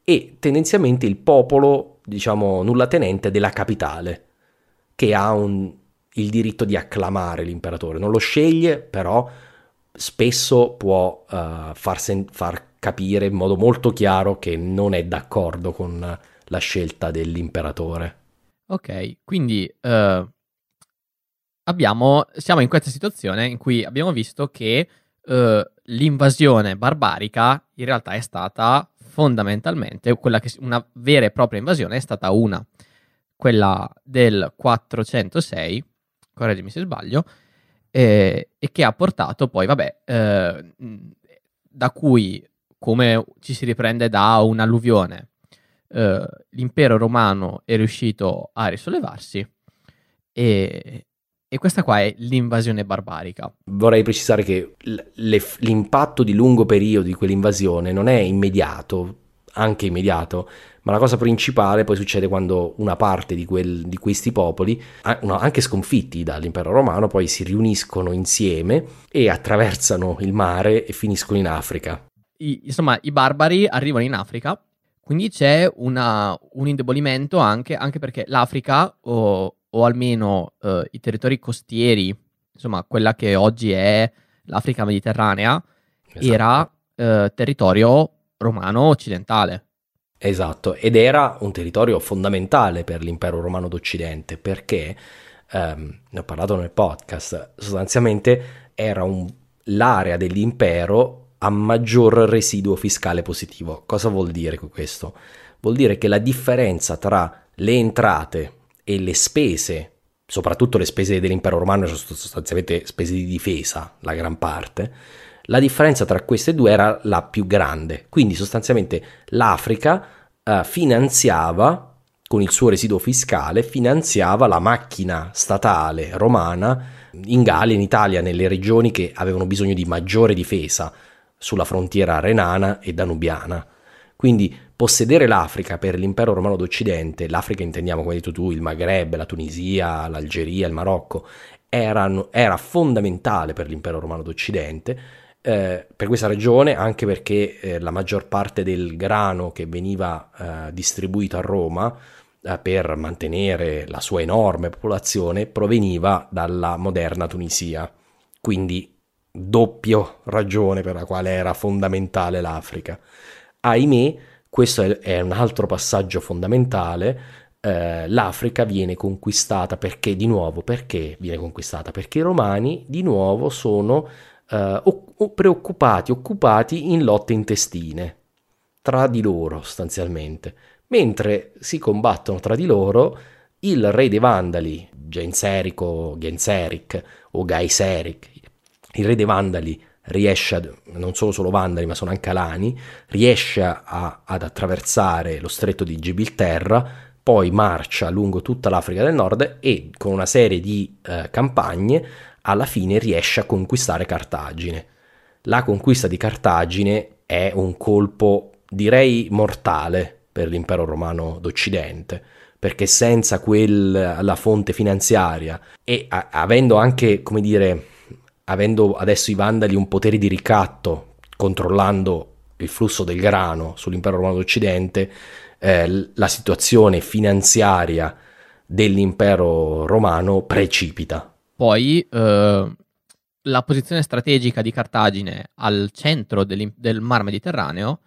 e tendenzialmente il popolo, diciamo, nullatenente della capitale, che ha un, il diritto di acclamare l'imperatore. Non lo sceglie, però spesso può uh, far, sen- far capire in modo molto chiaro che non è d'accordo con la scelta dell'imperatore. Ok, quindi uh, abbiamo, siamo in questa situazione in cui abbiamo visto che uh, l'invasione barbarica in realtà è stata fondamentalmente quella che una vera e propria invasione è stata una, quella del 406 correggimi se sbaglio, eh, e che ha portato poi, vabbè, eh, da cui, come ci si riprende da un'alluvione, eh, l'impero romano è riuscito a risollevarsi e, e questa qua è l'invasione barbarica. Vorrei precisare che l'impatto di lungo periodo di quell'invasione non è immediato, anche immediato, ma la cosa principale poi succede quando una parte di, quel, di questi popoli, anche sconfitti dall'impero romano, poi si riuniscono insieme e attraversano il mare e finiscono in Africa. I, insomma, i barbari arrivano in Africa, quindi c'è una, un indebolimento anche, anche, perché l'Africa, o, o almeno eh, i territori costieri, insomma, quella che oggi è l'Africa mediterranea, esatto. era eh, territorio romano occidentale. Esatto, ed era un territorio fondamentale per l'impero romano d'Occidente perché, ehm, ne ho parlato nel podcast, sostanzialmente era un, l'area dell'impero a maggior residuo fiscale positivo. Cosa vuol dire questo? Vuol dire che la differenza tra le entrate e le spese, soprattutto le spese dell'impero romano, sono sostanzialmente spese di difesa, la gran parte, la differenza tra queste due era la più grande, quindi sostanzialmente l'Africa eh, finanziava con il suo residuo fiscale, finanziava la macchina statale romana in Gallia, in Italia, nelle regioni che avevano bisogno di maggiore difesa sulla frontiera renana e danubiana. Quindi possedere l'Africa per l'impero romano d'Occidente, l'Africa intendiamo come hai detto tu, il Maghreb, la Tunisia, l'Algeria, il Marocco, erano, era fondamentale per l'impero romano d'Occidente eh, per questa ragione, anche perché eh, la maggior parte del grano che veniva eh, distribuito a Roma eh, per mantenere la sua enorme popolazione proveniva dalla moderna Tunisia. Quindi doppio ragione per la quale era fondamentale l'Africa. Ahimè, questo è, è un altro passaggio fondamentale, eh, l'Africa viene conquistata perché di nuovo, perché viene conquistata? Perché i romani di nuovo sono eh, preoccupati, occupati in lotte intestine tra di loro sostanzialmente. Mentre si combattono tra di loro, il re dei Vandali, Genserico, Genseric o Gaiseric, il re dei Vandali riesce, a, non solo solo Vandali ma sono anche Alani, riesce a, ad attraversare lo stretto di Gibilterra, poi marcia lungo tutta l'Africa del Nord e con una serie di eh, campagne alla fine riesce a conquistare Cartagine. La conquista di Cartagine è un colpo direi mortale per l'impero romano d'Occidente, perché senza quella fonte finanziaria e a, avendo anche, come dire, avendo adesso i vandali un potere di ricatto, controllando il flusso del grano sull'impero romano d'Occidente, eh, la situazione finanziaria dell'impero romano precipita. Poi eh, la posizione strategica di Cartagine al centro del mar Mediterraneo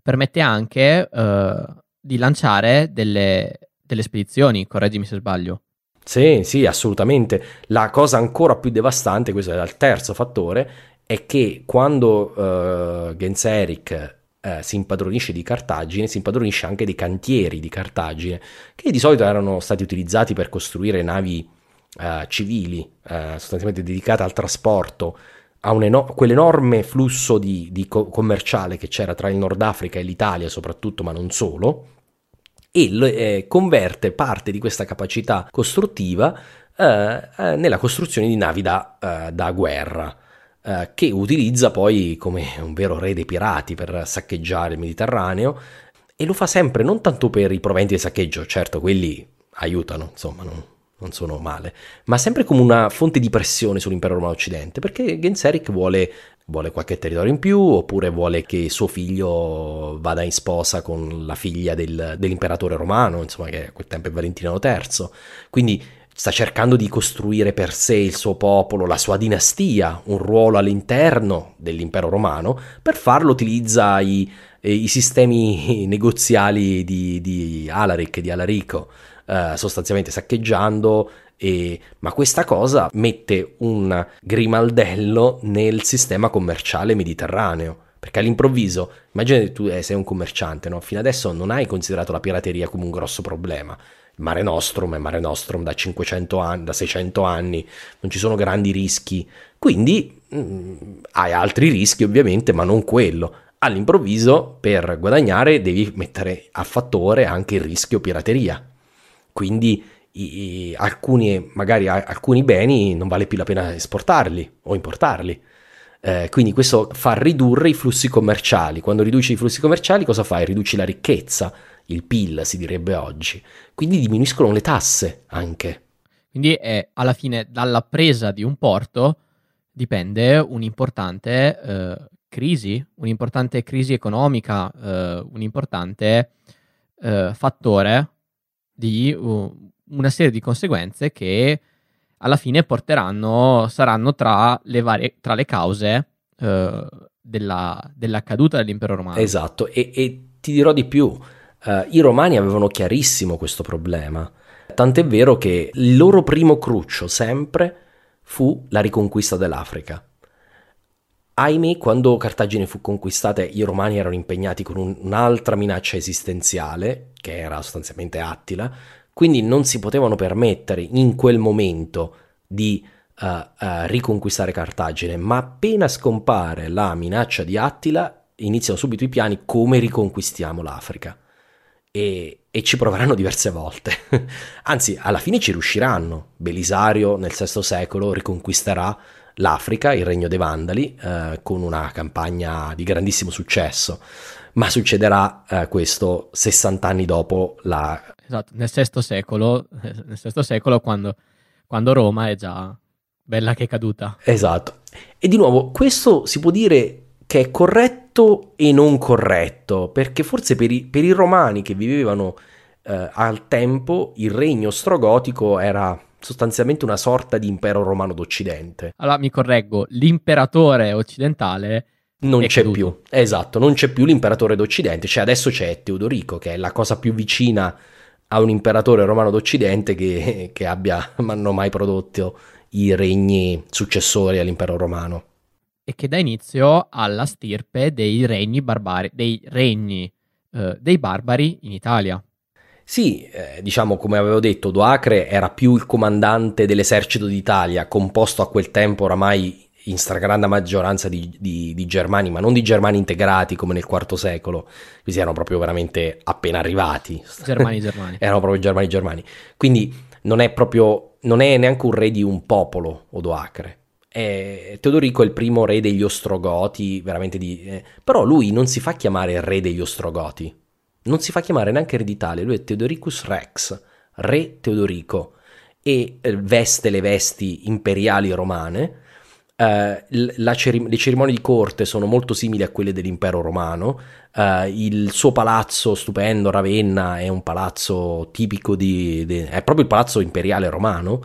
permette anche eh, di lanciare delle, delle spedizioni, correggimi se sbaglio. Sì, sì, assolutamente. La cosa ancora più devastante, questo è il terzo fattore, è che quando uh, Genseric uh, si impadronisce di Cartagine, si impadronisce anche dei cantieri di Cartagine, che di solito erano stati utilizzati per costruire navi uh, civili, sostanzialmente dedicate al trasporto a eno- quell'enorme flusso di, di co- commerciale che c'era tra il Nord Africa e l'Italia soprattutto, ma non solo, e eh, converte parte di questa capacità costruttiva eh, eh, nella costruzione di navi da, eh, da guerra, eh, che utilizza poi come un vero re dei pirati per saccheggiare il Mediterraneo e lo fa sempre non tanto per i proventi di saccheggio, certo quelli aiutano, insomma, non, non sono male, ma sempre come una fonte di pressione sull'impero romano occidente, perché Genseric vuole, vuole, qualche territorio in più, oppure vuole che suo figlio vada in sposa con la figlia del, dell'imperatore romano, insomma, che a quel tempo è Valentino III. Quindi sta cercando di costruire per sé il suo popolo, la sua dinastia, un ruolo all'interno dell'impero romano, per farlo utilizza i, i sistemi negoziali di, di Alaric, di Alarico eh, sostanzialmente saccheggiando, e... ma questa cosa mette un grimaldello nel sistema commerciale mediterraneo. Perché all'improvviso, immagina che tu eh, sei un commerciante, no? fino adesso non hai considerato la pirateria come un grosso problema. Il Mare Nostrum è Mare Nostrum da 500 anni, da 600 anni, non ci sono grandi rischi. Quindi mh, mm, hai altri rischi ovviamente, ma non quello. All'improvviso, per guadagnare, devi mettere a fattore anche il rischio pirateria quindi i, i, alcuni, magari alcuni beni non vale più la pena esportarli o importarli. Eh, quindi questo fa ridurre i flussi commerciali. Quando riduci i flussi commerciali, cosa fai? Riduci la ricchezza, il PIL si direbbe oggi. Quindi diminuiscono le tasse anche. Quindi è alla fine dalla presa di un porto dipende un'importante eh, crisi, un'importante crisi economica, eh, un importante eh, fattore di uh, una serie di conseguenze che alla fine porteranno, saranno tra le, varie, tra le cause uh, della, della, caduta dell'impero romano. Esatto, e, e ti dirò di più, uh, i romani avevano chiarissimo questo problema, tant'è vero che il loro primo cruccio sempre fu la riconquista dell'Africa. Ahimè, quando Cartagine fu conquistata, i romani erano impegnati con un, un'altra minaccia esistenziale, che era sostanzialmente Attila, quindi non si potevano permettere in quel momento di uh, uh, riconquistare Cartagine, ma appena scompare la minaccia di Attila, iniziano subito i piani come riconquistiamo l'Africa. E, e, ci proveranno diverse volte. Anzi, alla fine ci riusciranno. Belisario nel VI secolo riconquisterà l'Africa, il regno dei Vandali, eh, con una campagna di grandissimo successo. Ma succederà eh, questo 60 anni dopo la... Esatto, nel VI secolo, nel VI secolo quando, quando Roma è già bella che è caduta. Esatto. E di nuovo, questo si può dire che è corretto e non corretto, perché forse per i, per i romani che vivevano eh, al tempo il regno ostrogotico era sostanzialmente una sorta di impero romano d'Occidente. Allora mi correggo, l'imperatore occidentale non c'è caduto. più, esatto, non c'è più l'imperatore d'Occidente, cioè adesso c'è Teodorico che è la cosa più vicina a un imperatore romano d'Occidente che, che abbia hanno mai prodotto i regni successori all'impero romano. E che dà inizio alla stirpe dei regni barbari, dei regni eh, dei barbari in Italia. Sì, eh, diciamo come avevo detto, Doacre era più il comandante dell'esercito d'Italia, composto a quel tempo oramai in stragrande maggioranza di, di, di, germani, ma non di germani integrati come nel IV secolo, questi erano proprio veramente appena arrivati. Germani, germani. erano proprio germani, germani. Quindi non è proprio, non è neanche un re di un popolo, Odoacre. È, Teodorico è il primo re degli Ostrogoti, veramente di... Eh, però lui non si fa chiamare re degli Ostrogoti, non si fa chiamare neanche re d'Italia, lui è Teodoricus Rex, re Teodorico, e eh, veste le vesti imperiali romane, Uh, cerim- le cerimonie di corte sono molto simili a quelle dell'impero romano. Uh, il suo palazzo stupendo, Ravenna, è un palazzo tipico di, di, è proprio il palazzo imperiale romano.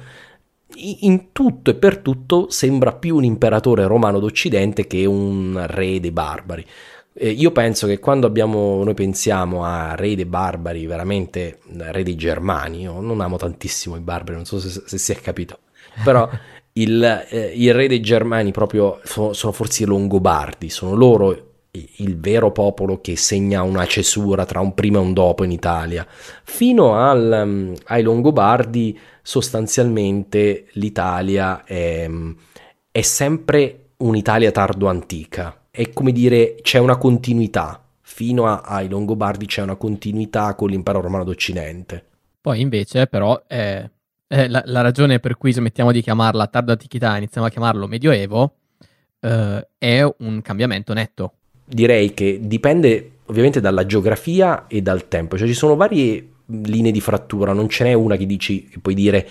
In tutto e per tutto sembra più un imperatore romano d'Occidente che un re dei barbari. Eh, io penso che quando abbiamo, noi pensiamo a re dei barbari, veramente re dei germani, io non amo tantissimo i barbari, non so se, se si è capito, però il, eh, il re dei Germani proprio sono, sono forse i Longobardi, sono loro il vero popolo che segna una cesura tra un prima e un dopo in Italia. Fino al, um, ai Longobardi, sostanzialmente l'Italia è, è sempre un'Italia tardo-antica. È come dire, c'è una continuità. Fino a, ai Longobardi c'è una continuità con l'impero romano d'Occidente. Poi invece, però, è eh, la, la, ragione per cui smettiamo di chiamarla tarda antichità e iniziamo a chiamarlo medioevo eh, è un cambiamento netto. Direi che dipende ovviamente dalla geografia e dal tempo, cioè ci sono varie linee di frattura, non ce n'è una che dici che puoi dire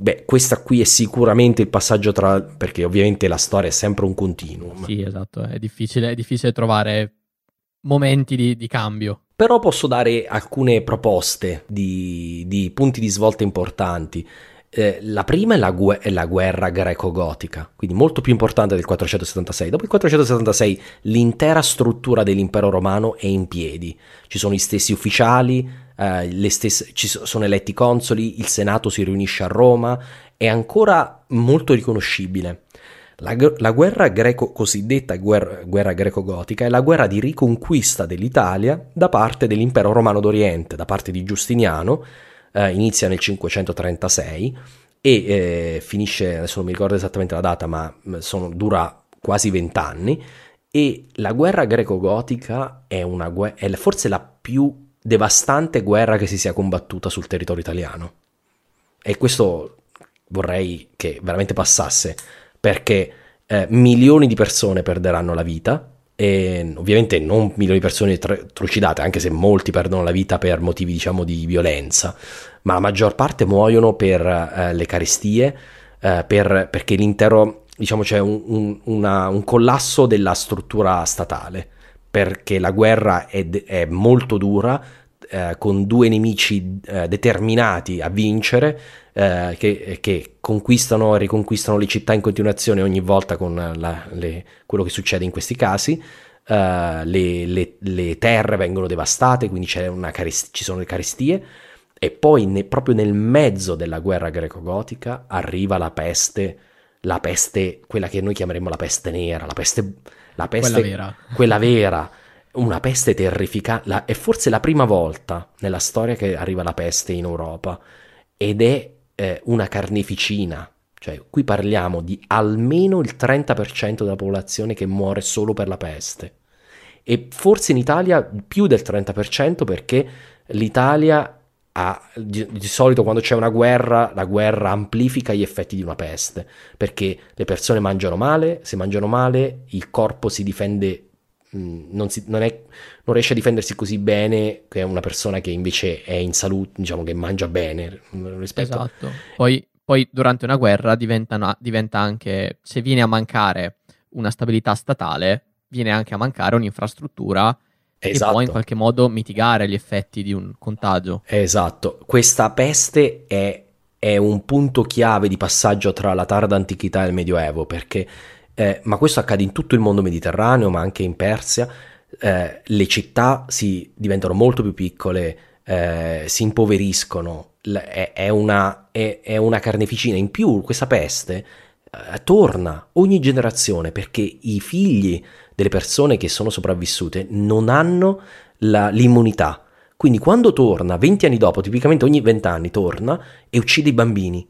beh, questa qui è sicuramente il passaggio tra perché ovviamente la storia è sempre un continuum. Sì, esatto, è difficile, è difficile trovare momenti di, di cambio. Però posso dare alcune proposte di, di punti di svolta importanti. Eh, la prima è la, gu- è la, guerra greco-gotica, quindi molto più importante del 476. Dopo il 476 l'intera struttura dell'impero romano è in piedi, ci sono gli stessi ufficiali, eh, stesse, ci sono eletti consoli, il senato si riunisce a Roma, è ancora molto riconoscibile. La, la guerra greco, cosiddetta guerra, guerra greco-gotica, è la guerra di riconquista dell'Italia da parte dell'impero romano d'Oriente, da parte di Giustiniano, eh, inizia nel 536 e eh, finisce, adesso non mi ricordo esattamente la data, ma mm, sono, dura quasi vent'anni. E la guerra greco-gotica è, una, è forse la più devastante guerra che si sia combattuta sul territorio italiano. E questo vorrei che veramente passasse perché eh, milioni di persone perderanno la vita e ovviamente non milioni di persone trucidate, anche se molti perdono la vita per motivi diciamo di violenza, ma la maggior parte muoiono per eh, le carestie, eh, per, perché l'intero, diciamo c'è un, un, una, un, collasso della struttura statale, perché la guerra è, è molto dura, eh, con due nemici eh, determinati a vincere, eh, che, che, conquistano e riconquistano le città in continuazione ogni volta con la, le, quello che succede in questi casi. Uh, le, le, le, terre vengono devastate, quindi carest- ci sono le carestie, e poi ne, proprio nel mezzo della guerra greco-gotica arriva la peste, la peste, quella che noi chiameremmo la peste nera, la peste, la peste quella vera. Quella vera. Una peste terrificante, è forse la prima volta nella storia che arriva la peste in Europa. Ed è eh, una carneficina, cioè qui parliamo di almeno il 30% della popolazione che muore solo per la peste. E forse in Italia più del 30% perché l'Italia ha, di, di, solito quando c'è una guerra, la guerra amplifica gli effetti di una peste, perché le persone mangiano male, se mangiano male il corpo si difende Mm, non, si, non, è, non, riesce a difendersi così bene che una persona che invece è in salute, diciamo che mangia bene rispetto esatto. Poi, poi durante una guerra diventa, diventa anche, se viene a mancare una stabilità statale, viene anche a mancare un'infrastruttura esatto. può in qualche modo mitigare gli effetti di un contagio. Esatto, questa peste è, è un punto chiave di passaggio tra la tarda antichità e il medioevo perché eh, ma questo accade in tutto il mondo mediterraneo, ma anche in Persia, eh, le città si diventano molto più piccole, eh, si impoveriscono, è, è, una, è, è, una, carneficina. In più questa peste eh, torna ogni generazione perché i figli delle persone che sono sopravvissute non hanno la, l'immunità. Quindi quando torna, 20 anni dopo, tipicamente ogni 20 anni torna e uccide i bambini.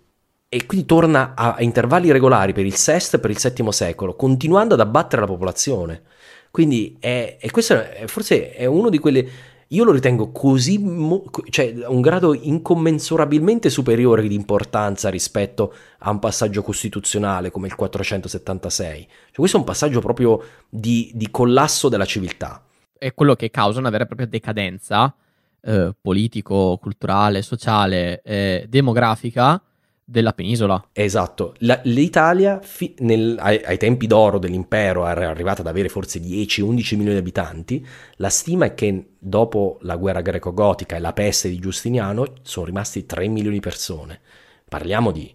E quindi torna a, a intervalli regolari per il VI e per il VII secolo, continuando ad abbattere la popolazione. Quindi è, e questo è, forse è uno di quelle io lo ritengo così, mo- cioè un grado incommensurabilmente superiore di importanza rispetto a un passaggio costituzionale come il 476. Cioè, questo è un passaggio proprio di, di collasso della civiltà. È quello che causa una vera e propria decadenza eh, politico, culturale, sociale, eh, demografica della penisola. Esatto, La, l'Italia fi, nel, ai, ai, tempi d'oro dell'impero era arrivata ad avere forse 10-11 milioni di abitanti, la stima è che dopo la guerra greco-gotica e la peste di Giustiniano sono rimasti 3 milioni di persone. Parliamo di,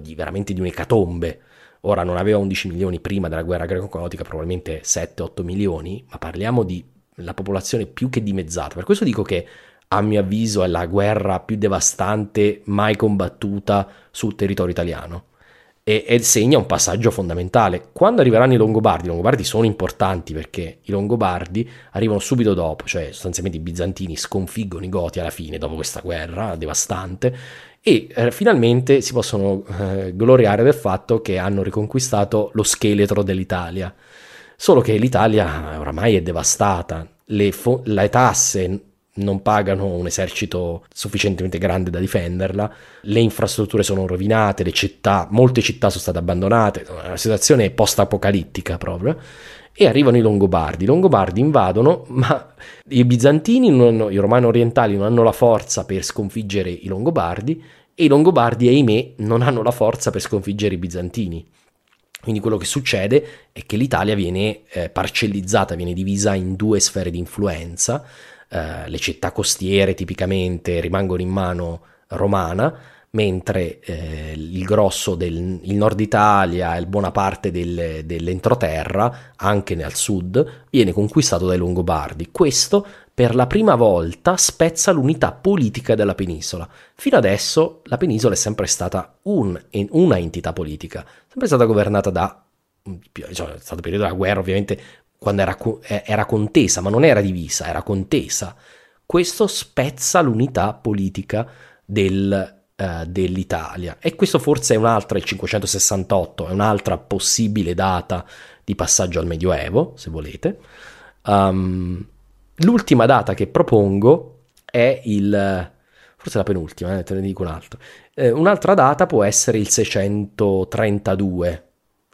di veramente di un'ecatombe. Ora non aveva 11 milioni prima della guerra greco-gotica, probabilmente 7-8 milioni, ma parliamo di la popolazione più che dimezzata. Per questo dico che a mio avviso è la guerra più devastante mai combattuta sul territorio italiano e, e, segna un passaggio fondamentale. Quando arriveranno i Longobardi, i Longobardi sono importanti perché i Longobardi arrivano subito dopo, cioè sostanzialmente i bizantini sconfiggono i Goti alla fine, dopo questa guerra devastante, e eh, finalmente si possono eh, gloriare del fatto che hanno riconquistato lo scheletro dell'Italia. Solo che l'Italia oramai è devastata, le, fo- le tasse non pagano un esercito sufficientemente grande da difenderla, le infrastrutture sono rovinate, le città, molte città sono state abbandonate, una situazione post-apocalittica proprio, e arrivano i Longobardi. I Longobardi invadono, ma i bizantini, hanno, i romani orientali non hanno la forza per sconfiggere i Longobardi, e i Longobardi, ahimè, non hanno la forza per sconfiggere i bizantini. Quindi quello che succede è che l'Italia viene eh, parcellizzata, viene divisa in due sfere di influenza, eh, le città costiere tipicamente rimangono in mano romana, mentre eh, il grosso del il nord Italia e buona parte del, dell'entroterra, anche nel sud, viene conquistato dai Longobardi. Questo per la prima volta spezza l'unità politica della penisola. Fino adesso la penisola è sempre stata un, una entità politica, sempre stata governata da cioè, è stato periodo della guerra, ovviamente quando era, eh, era contesa, ma non era divisa, era contesa. Questo spezza l'unità politica del, uh, dell'Italia. E questo forse è un'altra, il 568, è un'altra possibile data di passaggio al Medioevo, se volete. Um, l'ultima data che propongo è il... forse la penultima, eh, te ne dico un'altra. Eh, un'altra data può essere il 632.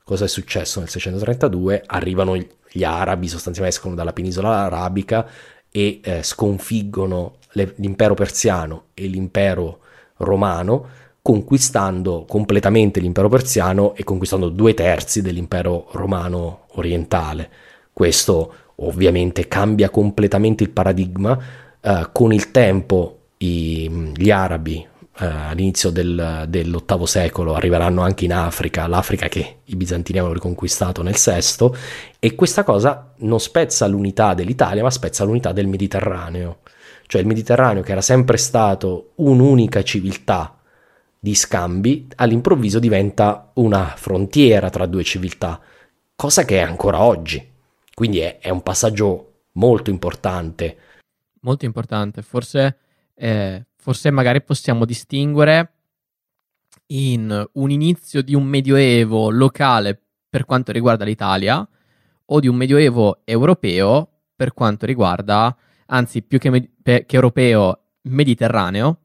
Cosa è successo nel 632? Arrivano gli arabi sostanzialmente escono dalla penisola arabica e eh, sconfiggono le, l'impero persiano e l'impero romano, conquistando completamente l'impero persiano e conquistando due terzi dell'impero romano orientale. Questo ovviamente cambia completamente il paradigma. Eh, con il tempo i, gli arabi eh, all'inizio del, dell'VIII secolo arriveranno anche in Africa, l'Africa che i bizantini avevano riconquistato nel VI, e questa cosa non spezza l'unità dell'Italia, ma spezza l'unità del Mediterraneo. Cioè il Mediterraneo, che era sempre stato un'unica civiltà di scambi, all'improvviso diventa una frontiera tra due civiltà, cosa che è ancora oggi. Quindi è, è un passaggio molto importante. Molto importante, forse eh, forse magari possiamo distinguere in un inizio di un medioevo locale per quanto riguarda l'Italia o di un medioevo europeo per quanto riguarda, anzi più che, me- che europeo, mediterraneo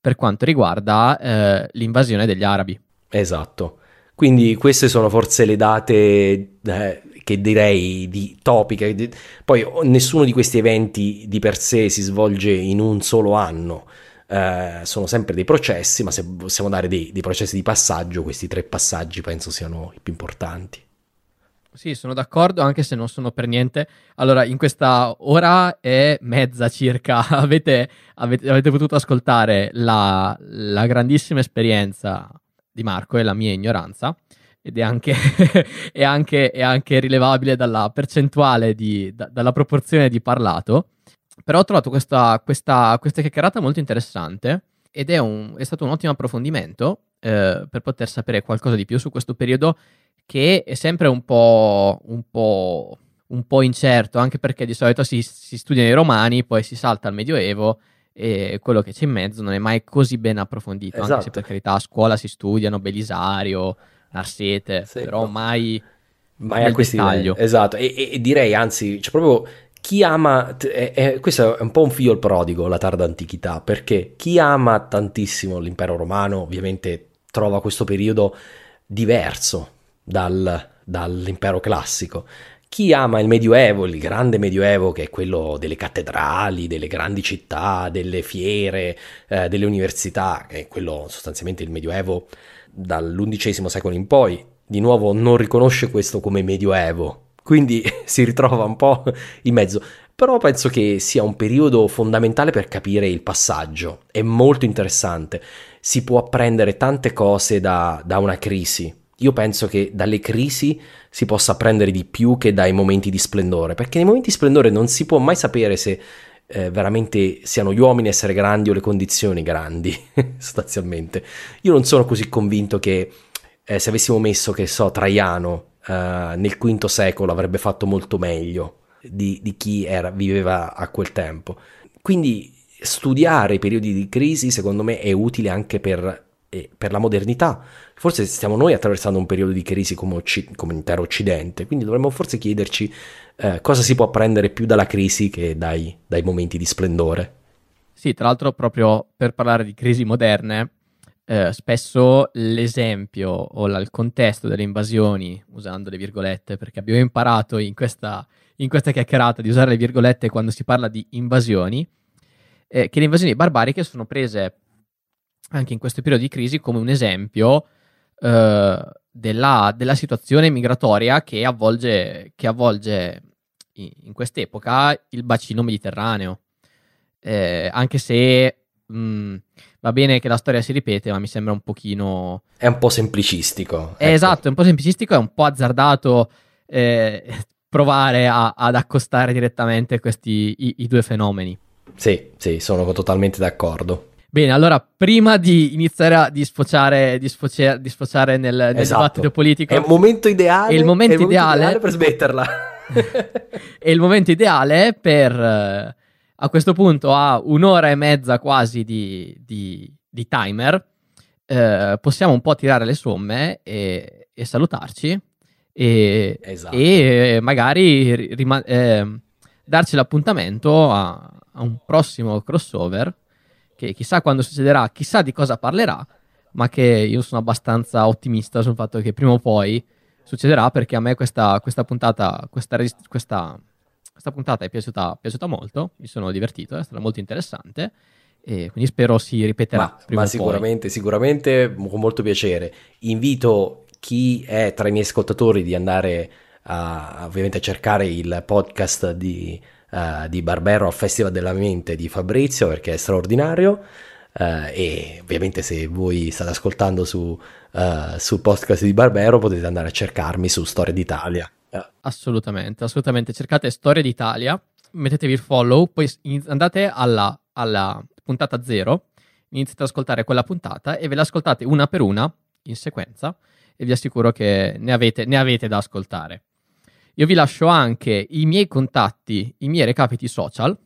per quanto riguarda eh, l'invasione degli arabi. Esatto. Quindi queste sono forse le date eh, che direi di topiche. Poi nessuno di questi eventi di per sé si svolge in un solo anno eh, sono sempre dei processi, ma se possiamo dare dei, dei processi di passaggio, questi tre passaggi penso siano i più importanti. Sì, sono d'accordo, anche se non sono per niente. Allora, in questa ora e mezza circa avete, avete, avete potuto ascoltare la, la, grandissima esperienza di Marco e la mia ignoranza. ed è anche, è anche, è anche rilevabile dalla percentuale, di, da, dalla proporzione di parlato. Però ho trovato questa, questa, questa chiacchierata molto interessante ed è, un, è stato un ottimo approfondimento eh, per poter sapere qualcosa di più su questo periodo che è sempre un po', un po', un po incerto, anche perché di solito si, si studiano i romani, poi si salta al Medioevo e quello che c'è in mezzo non è mai così ben approfondito, esatto. anche se per carità a scuola si studiano Belisario, Narsete, sì, però mai, mai a questi livelli. Esatto, e, e, e, direi anzi, c'è proprio chi ama, è, è, questo è un po' un figlio il prodigo, la tarda antichità, perché chi ama tantissimo l'impero romano ovviamente trova questo periodo diverso dal, dall'impero classico. Chi ama il Medioevo, il grande Medioevo, che è quello delle cattedrali, delle grandi città, delle fiere, eh, delle università, che è quello sostanzialmente il Medioevo dall'undicesimo secolo in poi, di nuovo non riconosce questo come Medioevo, quindi si ritrova un po' in mezzo. Però penso che sia un periodo fondamentale per capire il passaggio, è molto interessante, si può apprendere tante cose da, da una crisi. Io penso che dalle crisi si possa apprendere di più che dai momenti di splendore, perché nei momenti di splendore non si può mai sapere se eh, veramente siano gli uomini a essere grandi o le condizioni grandi, sostanzialmente. Io non sono così convinto che eh, se avessimo messo, che so, Traiano nel V secolo avrebbe fatto molto meglio di, di chi era, viveva a quel tempo. Quindi studiare i periodi di crisi secondo me è utile anche per, eh, per la modernità. Forse stiamo noi attraversando un periodo di crisi come, Occ- come intero Occidente, quindi dovremmo forse chiederci eh, cosa si può apprendere più dalla crisi che dai, dai momenti di splendore. Sì, tra l'altro proprio per parlare di crisi moderne, eh, spesso l'esempio o la, il contesto delle invasioni, usando le virgolette, perché abbiamo imparato in questa in questa chiacchierata di usare le virgolette quando si parla di invasioni, eh, che le invasioni barbariche sono prese anche in questo periodo di crisi come un esempio eh, della, della, situazione migratoria che avvolge, che avvolge in, in quest'epoca il bacino mediterraneo. Eh, anche se mh, mm, va bene che la storia si ripete, ma mi sembra un pochino... È un po' semplicistico. Ecco. Esatto, è un po' semplicistico, è un po' azzardato. Eh, provare a, ad accostare direttamente questi i, i due fenomeni. Sì, sì, sono totalmente d'accordo. Bene, allora prima di iniziare a di sfociare, di sfociare, di sfociare nel, nel esatto. dibattito politico, è il momento ideale, è il momento, è il momento ideale, ideale, per smetterla. è il momento ideale per a questo punto, a un'ora e mezza quasi di, di, di timer, eh, possiamo un po' tirare le somme e, e salutarci e, esatto. e magari rima- eh, darci l'appuntamento a, a, un prossimo crossover che chissà quando succederà, chissà di cosa parlerà, ma che io sono abbastanza ottimista sul fatto che prima o poi succederà perché a me questa, questa puntata, questa, questa, questa puntata è piaciuta, piaciuta, molto, mi sono divertito, è stata molto interessante e quindi spero si ripeterà. Ma, ma sicuramente, sicuramente con molto piacere. Invito chi è tra i miei ascoltatori di andare a, ovviamente a cercare il podcast di, uh, di Barbero al Festival della Mente di Fabrizio perché è straordinario. Uh, e ovviamente se voi state ascoltando su, uh, sul podcast di Barbero potete andare a cercarmi su Storia d'Italia. Assolutamente, assolutamente. Cercate Storia d'Italia, mettetevi il follow, poi andate alla, alla puntata zero, iniziate ad ascoltare quella puntata e ve l'ascoltate una per una in sequenza e vi assicuro che ne avete, ne avete da ascoltare. Io vi lascio anche i miei contatti, i miei recapiti social,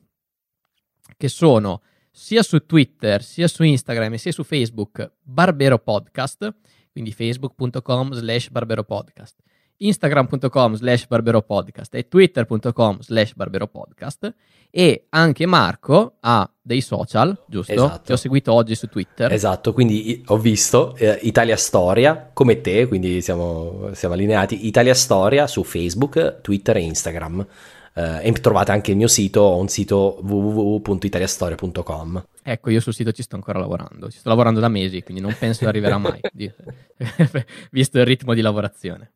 che sono sia su Twitter, sia su Instagram, sia su Facebook, Barbero Podcast, quindi facebook.com slash Barbero Podcast instagram.com slash barberopodcast e twitter.com slash barberopodcast e anche Marco ha dei social, giusto? Esatto. Ti ho seguito oggi su Twitter. Esatto, quindi ho visto eh, Italia Storia come te, quindi siamo, siamo, allineati. Italia Storia su Facebook, Twitter e Instagram. Eh, e trovate anche il mio sito, ho un sito www.italiastoria.com. Ecco, io sul sito ci sto ancora lavorando, ci sto lavorando da mesi, quindi non penso arriverà mai, visto il ritmo di lavorazione.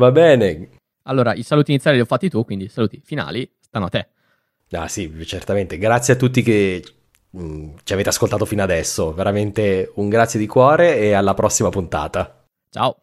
Va bene. Allora, i saluti iniziali li ho fatti tu, quindi i saluti finali stanno a te. Ah sì, certamente. Grazie a tutti che mh, mm, ci avete ascoltato fino adesso. Veramente un grazie di cuore e alla prossima puntata. Ciao.